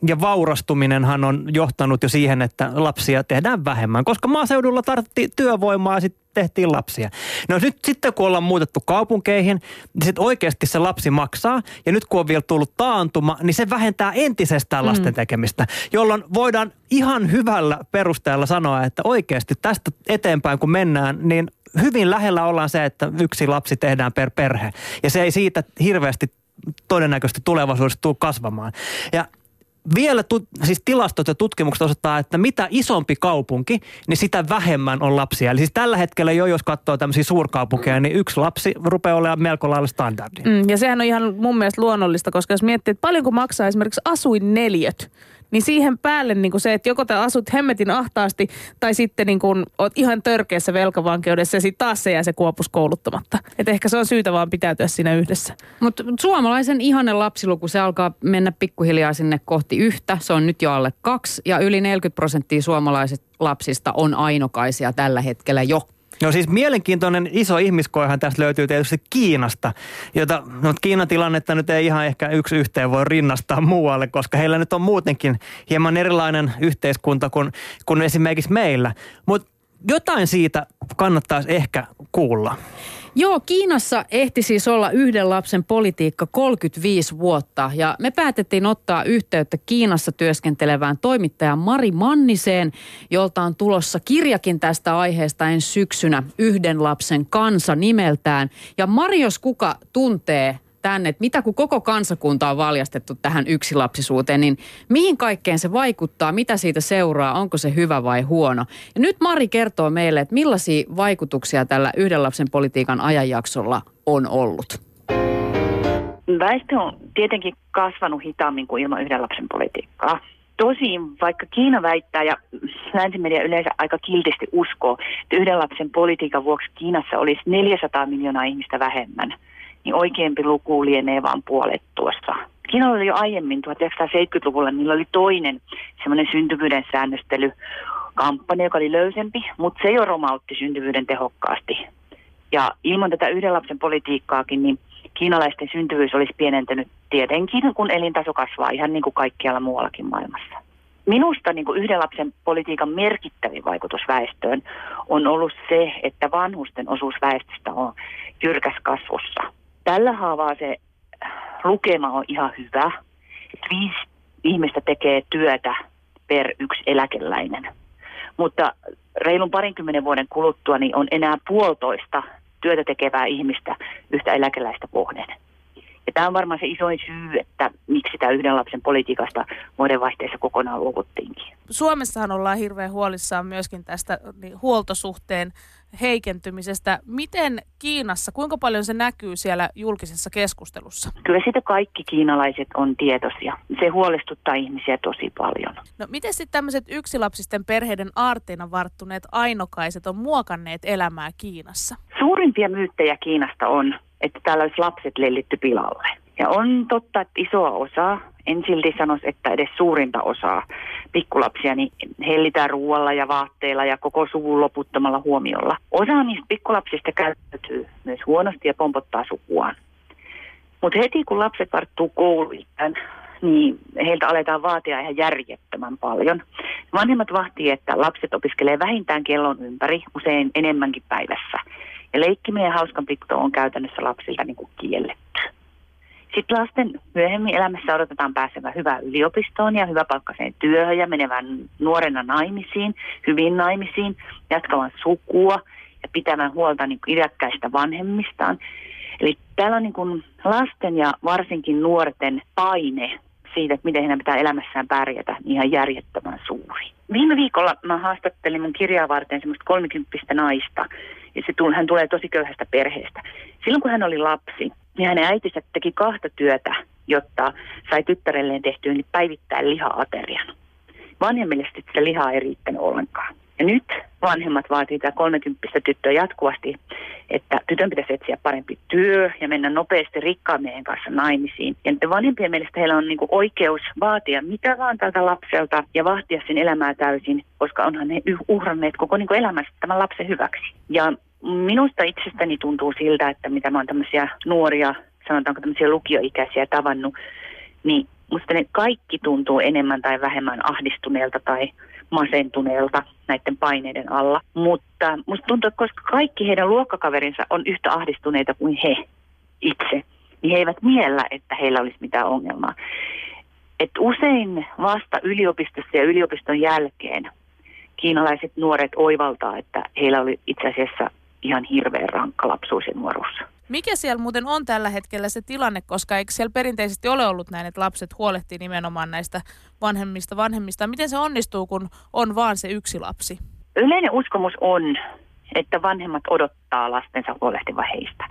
ja vaurastuminenhan on johtanut jo siihen, että lapsia tehdään vähemmän, koska maaseudulla tarvittiin työvoimaa ja sitten tehtiin lapsia. No nyt sitten kun ollaan muutettu kaupunkeihin, niin sitten oikeasti se lapsi maksaa. Ja nyt kun on vielä tullut taantuma, niin se vähentää entisestään lasten tekemistä, jolloin voidaan ihan hyvällä perusteella sanoa, että oikeasti tästä eteenpäin kun mennään, niin hyvin lähellä ollaan se, että yksi lapsi tehdään per perhe. Ja se ei siitä hirveästi todennäköisesti tulevaisuudessa tule kasvamaan. Ja vielä tu, siis tilastot ja tutkimukset osoittaa, että mitä isompi kaupunki, niin sitä vähemmän on lapsia. Eli siis tällä hetkellä jo, jos katsoo tämmöisiä suurkaupunkeja, niin yksi lapsi rupeaa olemaan melko lailla standardi.
Mm, ja sehän on ihan mun mielestä luonnollista, koska jos miettii, että paljonko maksaa esimerkiksi asuinneliöt, niin siihen päälle niin kuin se, että joko te asut hemmetin ahtaasti tai sitten niin kuin oot ihan törkeässä velkavankeudessa ja sitten taas se jää se kuopus kouluttamatta. Että ehkä se on syytä vaan pitäytyä siinä yhdessä.
Mutta suomalaisen ihanne lapsiluku, se alkaa mennä pikkuhiljaa sinne kohti yhtä. Se on nyt jo alle kaksi ja yli 40 prosenttia suomalaiset lapsista on ainokaisia tällä hetkellä jo.
No siis mielenkiintoinen iso ihmiskoehan tästä löytyy tietysti Kiinasta, jota no Kiinan tilannetta nyt ei ihan ehkä yksi yhteen voi rinnastaa muualle, koska heillä nyt on muutenkin hieman erilainen yhteiskunta kuin, kuin esimerkiksi meillä. Mutta jotain siitä kannattaisi ehkä kuulla.
Joo, Kiinassa ehti siis olla yhden lapsen politiikka 35 vuotta ja me päätettiin ottaa yhteyttä Kiinassa työskentelevään toimittajan Mari Manniseen, jolta on tulossa kirjakin tästä aiheesta ensi syksynä yhden lapsen kansa nimeltään. Ja Mari, jos kuka tuntee tänne, että mitä kun koko kansakunta on valjastettu tähän yksilapsisuuteen, niin mihin kaikkeen se vaikuttaa, mitä siitä seuraa, onko se hyvä vai huono. Ja nyt Mari kertoo meille, että millaisia vaikutuksia tällä yhden lapsen politiikan ajanjaksolla on ollut.
Väestö on tietenkin kasvanut hitaammin kuin ilman yhden lapsen politiikkaa. Tosin vaikka Kiina väittää ja länsimedia yleensä aika kiltisti uskoo, että yhden lapsen politiikan vuoksi Kiinassa olisi 400 miljoonaa ihmistä vähemmän, niin oikeampi luku lienee vain puolet tuossa. Kiinalla oli jo aiemmin 1970-luvulla, niillä oli toinen semmoinen syntyvyyden säännöstely kampanja, joka oli löysempi, mutta se jo romautti syntyvyyden tehokkaasti. Ja ilman tätä yhden lapsen politiikkaakin, niin kiinalaisten syntyvyys olisi pienentynyt tietenkin, kun elintaso kasvaa ihan niin kuin kaikkialla muuallakin maailmassa. Minusta niin kuin yhden lapsen politiikan merkittävin vaikutus väestöön on ollut se, että vanhusten osuus väestöstä on jyrkäs kasvussa. Tällä haavaa se lukema on ihan hyvä. Että viisi ihmistä tekee työtä per yksi eläkeläinen. Mutta reilun parinkymmenen vuoden kuluttua niin on enää puolitoista työtä tekevää ihmistä yhtä eläkeläistä kohden. Ja tämä on varmaan se isoin syy, että miksi tämä yhden lapsen politiikasta vuodenvaihteessa kokonaan luovuttiinkin.
Suomessahan ollaan hirveän huolissaan myöskin tästä niin, huoltosuhteen heikentymisestä. Miten Kiinassa, kuinka paljon se näkyy siellä julkisessa keskustelussa?
Kyllä sitä kaikki kiinalaiset on tietoisia. Se huolestuttaa ihmisiä tosi paljon.
No miten sitten tämmöiset yksilapsisten perheiden aarteina varttuneet ainokaiset on muokanneet elämää Kiinassa?
Suurimpia myyttejä Kiinasta on, että täällä olisi lapset lellitty pilalle. Ja on totta, että isoa osaa, en silti sanoisi, että edes suurinta osaa pikkulapsia, niin hellitään ruoalla ja vaatteilla ja koko suvun loputtomalla huomiolla. Osa niistä pikkulapsista käyttäytyy myös huonosti ja pompottaa sukuaan. Mutta heti kun lapset varttuu kouluikään, niin heiltä aletaan vaatia ihan järjettömän paljon. Vanhemmat vahtii, että lapset opiskelee vähintään kellon ympäri, usein enemmänkin päivässä. Ja leikkiminen ja hauskanpito on käytännössä lapsilta niin kuin kielletty. Sitten lasten myöhemmin elämässä odotetaan pääsevän hyvään yliopistoon ja hyväpalkkaiseen työhön ja menevän nuorena naimisiin, hyvin naimisiin, jatkavan sukua ja pitämään huolta niin kuin iäkkäistä vanhemmistaan. Eli täällä on niin kuin lasten ja varsinkin nuorten paine siitä, että miten heidän pitää elämässään pärjätä, niin ihan järjettömän suuri. Viime viikolla mä haastattelin mun kirjaa varten semmoista kolmikymppistä naista, ja se, hän tulee tosi köyhästä perheestä. Silloin kun hän oli lapsi, niin hänen äitinsä teki kahta työtä, jotta sai tyttärelleen tehtyä niin päivittäin liha-aterian. Vanhemmille sitä lihaa ei riittänyt ollenkaan. Ja nyt vanhemmat vaatii tämä 30 tyttöä jatkuvasti, että tytön pitäisi etsiä parempi työ ja mennä nopeasti rikkaammien kanssa naimisiin. Ja nyt vanhempien mielestä heillä on niinku oikeus vaatia mitä vaan tältä lapselta ja vahtia sen elämää täysin, koska onhan he uhranneet koko niinku elämänsä tämän lapsen hyväksi. Ja minusta itsestäni tuntuu siltä, että mitä mä oon tämmöisiä nuoria, sanotaanko tämmöisiä lukioikäisiä tavannut, niin musta ne kaikki tuntuu enemmän tai vähemmän ahdistuneelta tai masentuneelta näiden paineiden alla. Mutta musta tuntuu, että koska kaikki heidän luokkakaverinsa on yhtä ahdistuneita kuin he itse, niin he eivät miellä, että heillä olisi mitään ongelmaa. Et usein vasta yliopistossa ja yliopiston jälkeen kiinalaiset nuoret oivaltaa, että heillä oli itse asiassa ihan hirveän rankka lapsuus ja nuoruus.
Mikä siellä muuten on tällä hetkellä se tilanne, koska eikö siellä perinteisesti ole ollut näin, että lapset huolehtii nimenomaan näistä vanhemmista vanhemmista. Miten se onnistuu, kun on vaan se yksi lapsi?
Yleinen uskomus on, että vanhemmat odottaa lastensa huolehtiva heistä.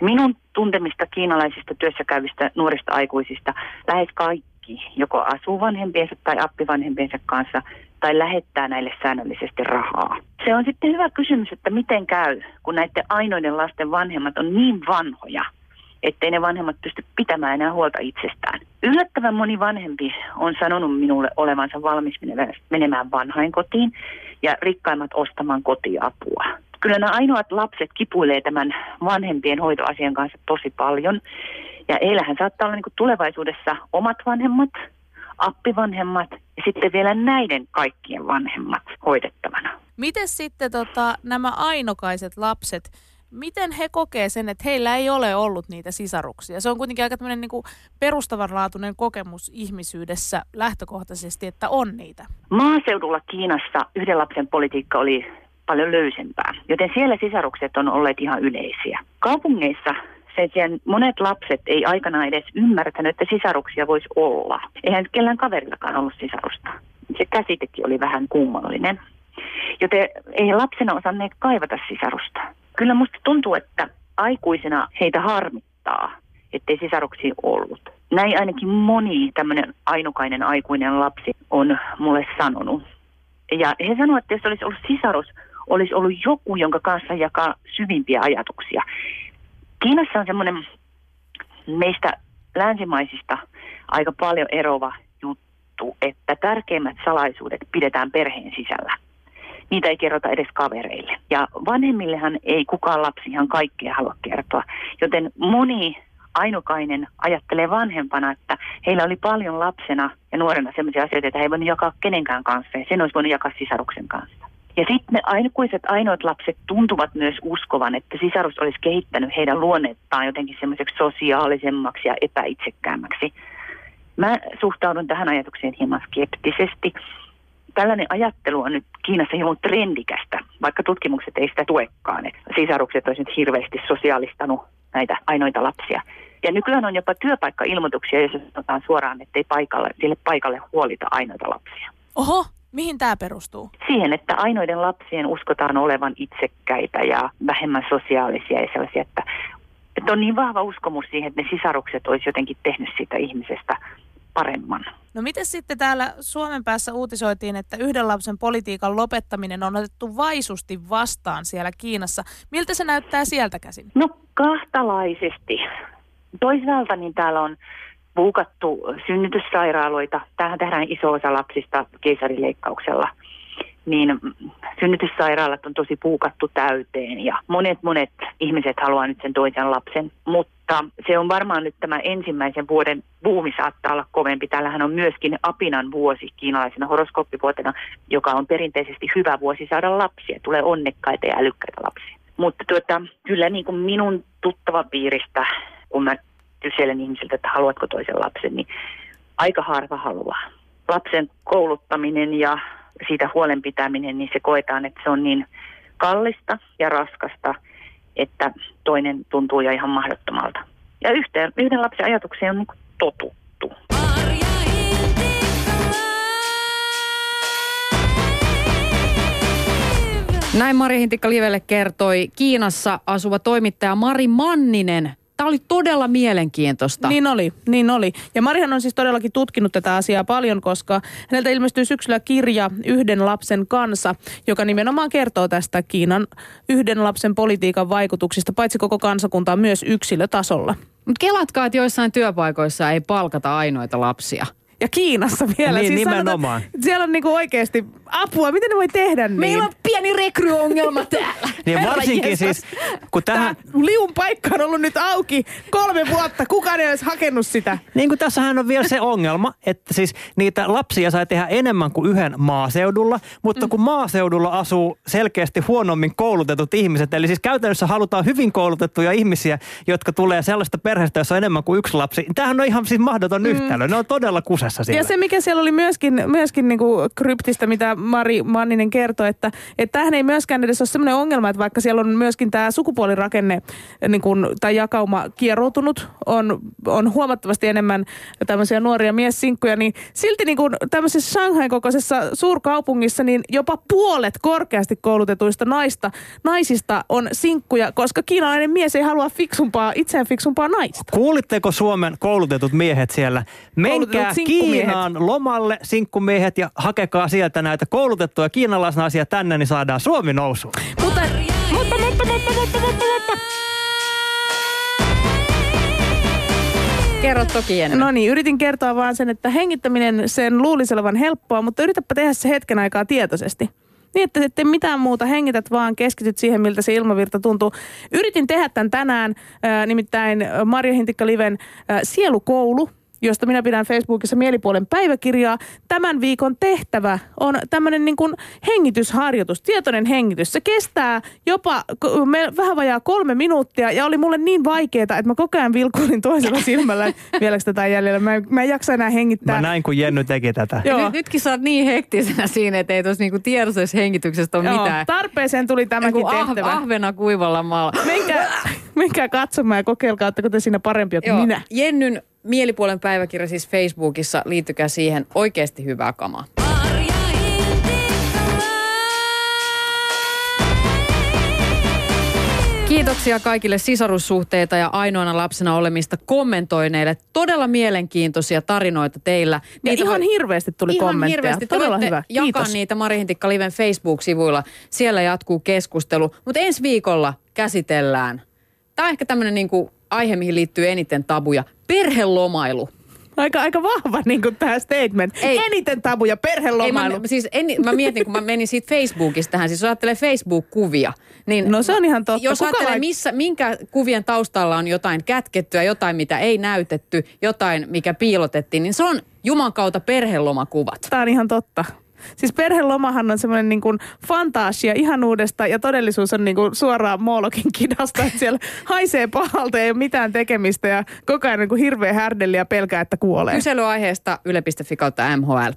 Minun tuntemista kiinalaisista työssäkäyvistä nuorista aikuisista lähes kaikki joko asuu vanhempiensa tai appivanhempiensa kanssa tai lähettää näille säännöllisesti rahaa. Se on sitten hyvä kysymys, että miten käy, kun näiden ainoiden lasten vanhemmat on niin vanhoja, ettei ne vanhemmat pysty pitämään enää huolta itsestään. Yllättävän moni vanhempi on sanonut minulle olevansa valmis menemään vanhainkotiin ja rikkaimmat ostamaan kotiapua. Kyllä nämä ainoat lapset kipuilee tämän vanhempien hoitoasian kanssa tosi paljon. Ja heillähän saattaa olla niin tulevaisuudessa omat vanhemmat, appivanhemmat ja sitten vielä näiden kaikkien vanhemmat hoidettavana.
Miten sitten tota, nämä ainokaiset lapset, miten he kokee sen, että heillä ei ole ollut niitä sisaruksia? Se on kuitenkin aika tämmöinen niin perustavanlaatuinen kokemus ihmisyydessä lähtökohtaisesti, että on niitä.
Maaseudulla Kiinassa yhden lapsen politiikka oli paljon löysempää, joten siellä sisarukset on olleet ihan yleisiä. Kaupungeissa sen monet lapset ei aikanaan edes ymmärtänyt, että sisaruksia voisi olla. Eihän kellään kaverillakaan ollut sisarusta. Se käsitekin oli vähän kummallinen. Joten ei lapsena osanneet kaivata sisarusta. Kyllä musta tuntuu, että aikuisena heitä harmittaa, ettei sisaruksia ollut. Näin ainakin moni tämmöinen ainukainen aikuinen lapsi on mulle sanonut. Ja he sanoivat, että jos olisi ollut sisarus, olisi ollut joku, jonka kanssa jakaa syvimpiä ajatuksia. Kiinassa on semmoinen meistä länsimaisista aika paljon erova juttu, että tärkeimmät salaisuudet pidetään perheen sisällä. Niitä ei kerrota edes kavereille. Ja vanhemmillehan ei kukaan lapsi ihan kaikkea halua kertoa, joten moni ainukainen ajattelee vanhempana, että heillä oli paljon lapsena ja nuorena sellaisia asioita, että he ei voinut jakaa kenenkään kanssa ja sen olisi voinut jakaa sisaruksen kanssa. Ja sitten ne aikuiset ainoat lapset tuntuvat myös uskovan, että sisarus olisi kehittänyt heidän luonnettaan jotenkin semmoiseksi sosiaalisemmaksi ja epäitsekkäämmäksi. Mä suhtaudun tähän ajatukseen hieman skeptisesti. Tällainen ajattelu on nyt Kiinassa hieman trendikästä, vaikka tutkimukset ei sitä tuekaan. Että sisarukset olisivat hirveästi sosiaalistanut näitä ainoita lapsia. Ja nykyään on jopa työpaikkailmoituksia, jos sanotaan suoraan, että ei paikalle, sille paikalle huolita ainoita lapsia.
Oho, Mihin tämä perustuu?
Siihen, että ainoiden lapsien uskotaan olevan itsekkäitä ja vähemmän sosiaalisia ja sellaisia, että, että on niin vahva uskomus siihen, että ne sisarukset olisi jotenkin tehnyt siitä ihmisestä paremman.
No miten sitten täällä Suomen päässä uutisoitiin, että yhden lapsen politiikan lopettaminen on otettu vaisusti vastaan siellä Kiinassa. Miltä se näyttää sieltä käsin?
No kahtalaisesti. Toisaalta niin täällä on buukattu synnytyssairaaloita. Tähän tehdään iso osa lapsista keisarileikkauksella. Niin synnytyssairaalat on tosi puukattu täyteen ja monet monet ihmiset haluaa nyt sen toisen lapsen. Mutta se on varmaan nyt tämä ensimmäisen vuoden buumi saattaa olla kovempi. Täällähän on myöskin apinan vuosi kiinalaisena horoskooppivuotena, joka on perinteisesti hyvä vuosi saada lapsia. Tulee onnekkaita ja älykkäitä lapsia. Mutta tuota, kyllä niin kuin minun tuttava piiristä, kun mä kyselen ihmisiltä, että haluatko toisen lapsen, niin aika harva haluaa. Lapsen kouluttaminen ja siitä huolen pitäminen, niin se koetaan, että se on niin kallista ja raskasta, että toinen tuntuu jo ihan mahdottomalta. Ja yhteen, yhden lapsen ajatukseen on niin totuttu.
Näin Mari Hintikka Livelle kertoi Kiinassa asuva toimittaja Mari Manninen Tämä oli todella mielenkiintoista.
Niin oli, niin oli. Ja Marihan on siis todellakin tutkinut tätä asiaa paljon, koska häneltä ilmestyy syksyllä kirja Yhden lapsen kanssa, joka nimenomaan kertoo tästä Kiinan yhden lapsen politiikan vaikutuksista, paitsi koko kansakuntaa myös yksilötasolla.
Mutta kelatkaa, että joissain työpaikoissa ei palkata ainoita lapsia.
Ja Kiinassa vielä.
Niin,
siis
nimenomaan.
Sanotaan, siellä on niinku oikeasti apua. Miten ne voi tehdä niin?
Meillä on pieni rekryongelma täällä.
Niin
Herra
varsinkin siis, kun tähän...
Tämä liun paikka on ollut nyt auki kolme vuotta. Kukaan ei olisi hakenut sitä.
Niin kuin tässähän on vielä se ongelma, että siis niitä lapsia sai tehdä enemmän kuin yhden maaseudulla, mutta kun maaseudulla asuu selkeästi huonommin koulutetut ihmiset, eli siis käytännössä halutaan hyvin koulutettuja ihmisiä, jotka tulee sellaista perheestä, jossa on enemmän kuin yksi lapsi. Tämähän on ihan siis mahdoton yhtälö. Ne on todella kusessa siellä.
Ja se, mikä siellä oli myöskin, myöskin niin kuin kryptistä, mitä Mari Manninen kertoi, että, että tämähän ei myöskään edes ole sellainen ongelma, että vaikka siellä on myöskin tämä sukupuolirakenne niin kuin, tai jakauma kieroutunut, on, on huomattavasti enemmän tämmöisiä nuoria miessinkkuja, niin silti niin kuin tämmöisessä Shanghain kokoisessa suurkaupungissa, niin jopa puolet korkeasti koulutetuista naista, naisista on sinkkuja, koska kiinalainen mies ei halua fiksumpaa, itseään fiksumpaa naista.
Kuulitteko Suomen koulutetut miehet siellä? Menkää. Kiinaan lomalle sinkkumiehet ja hakekaa sieltä näitä koulutettuja kiinalaisnaisia tänne, niin saadaan Suomi nousuun.
Mutta, mutta, mutta, mutta, mutta, mutta, mutta.
Kerro toki ennen.
No niin, yritin kertoa vaan sen, että hengittäminen sen luulisi olevan helppoa, mutta yritäpä tehdä se hetken aikaa tietoisesti. Niin, että et tee mitään muuta, hengität vaan, keskityt siihen, miltä se ilmavirta tuntuu. Yritin tehdä tämän tänään, äh, nimittäin Marja Hintikka Liven äh, Sielukoulu, josta minä pidän Facebookissa mielipuolen päiväkirjaa. Tämän viikon tehtävä on tämmöinen niin kuin hengitysharjoitus, tietoinen hengitys. Se kestää jopa vähän vajaa kolme minuuttia ja oli mulle niin vaikeaa, että mä koko ajan vilkuilin toisella silmällä, vieläkö tätä jäljellä. Mä, en- mä en jaksa enää hengittää.
Mä näin, kun Jenny teki tätä.
Joo.
Nyt, nytkin sä oot niin hektisenä siinä, että ei tuossa niinku tiedossa hengityksestä ole
Joo,
mitään.
tarpeeseen tuli tämäkin
ah,
tehtävä.
ahvena kuivalla maalla.
Menkää, menkää katsomaan ja kokeilkaa, että te siinä parempia kuin minä.
Jennyn mielipuolen päiväkirja siis Facebookissa, liittykää siihen oikeasti hyvää kamaa. Kiitoksia kaikille sisarussuhteita ja ainoana lapsena olemista kommentoineille. Todella mielenkiintoisia tarinoita teillä.
Ja ihan hirveästi tuli
ihan
kommentteja.
Hirveästi.
Todella hyvä.
jakaa
Kiitos.
niitä Mari Hintikka Liven Facebook-sivuilla. Siellä jatkuu keskustelu. Mutta ensi viikolla käsitellään. Tämä on ehkä tämmöinen niinku aihe, mihin liittyy eniten tabuja. Perhelomailu.
Aika, aika vahva niin kuin tämä statement.
Ei.
Eniten tabuja,
Ei,
perhelomailu.
mä, siis en, mä mietin, kun mä menin siitä Facebookista tähän, siis jos ajattelee Facebook-kuvia, niin
No se on ihan totta.
jos
Kuka
ajattelee,
lait-
missä, minkä kuvien taustalla on jotain kätkettyä, jotain, mitä ei näytetty, jotain, mikä piilotettiin, niin se on Juman kautta perhelomakuvat.
Tämä on ihan totta. Siis perhelomahan on semmoinen niin kuin fantaasia ihanuudesta ja todellisuus on niin kuin suoraan Moolokin kidasta, että siellä haisee pahalta ei ole mitään tekemistä ja koko ajan niin kuin hirveä härdeli ja pelkää, että kuolee.
Kyselyaiheesta yle.fi kautta MHL.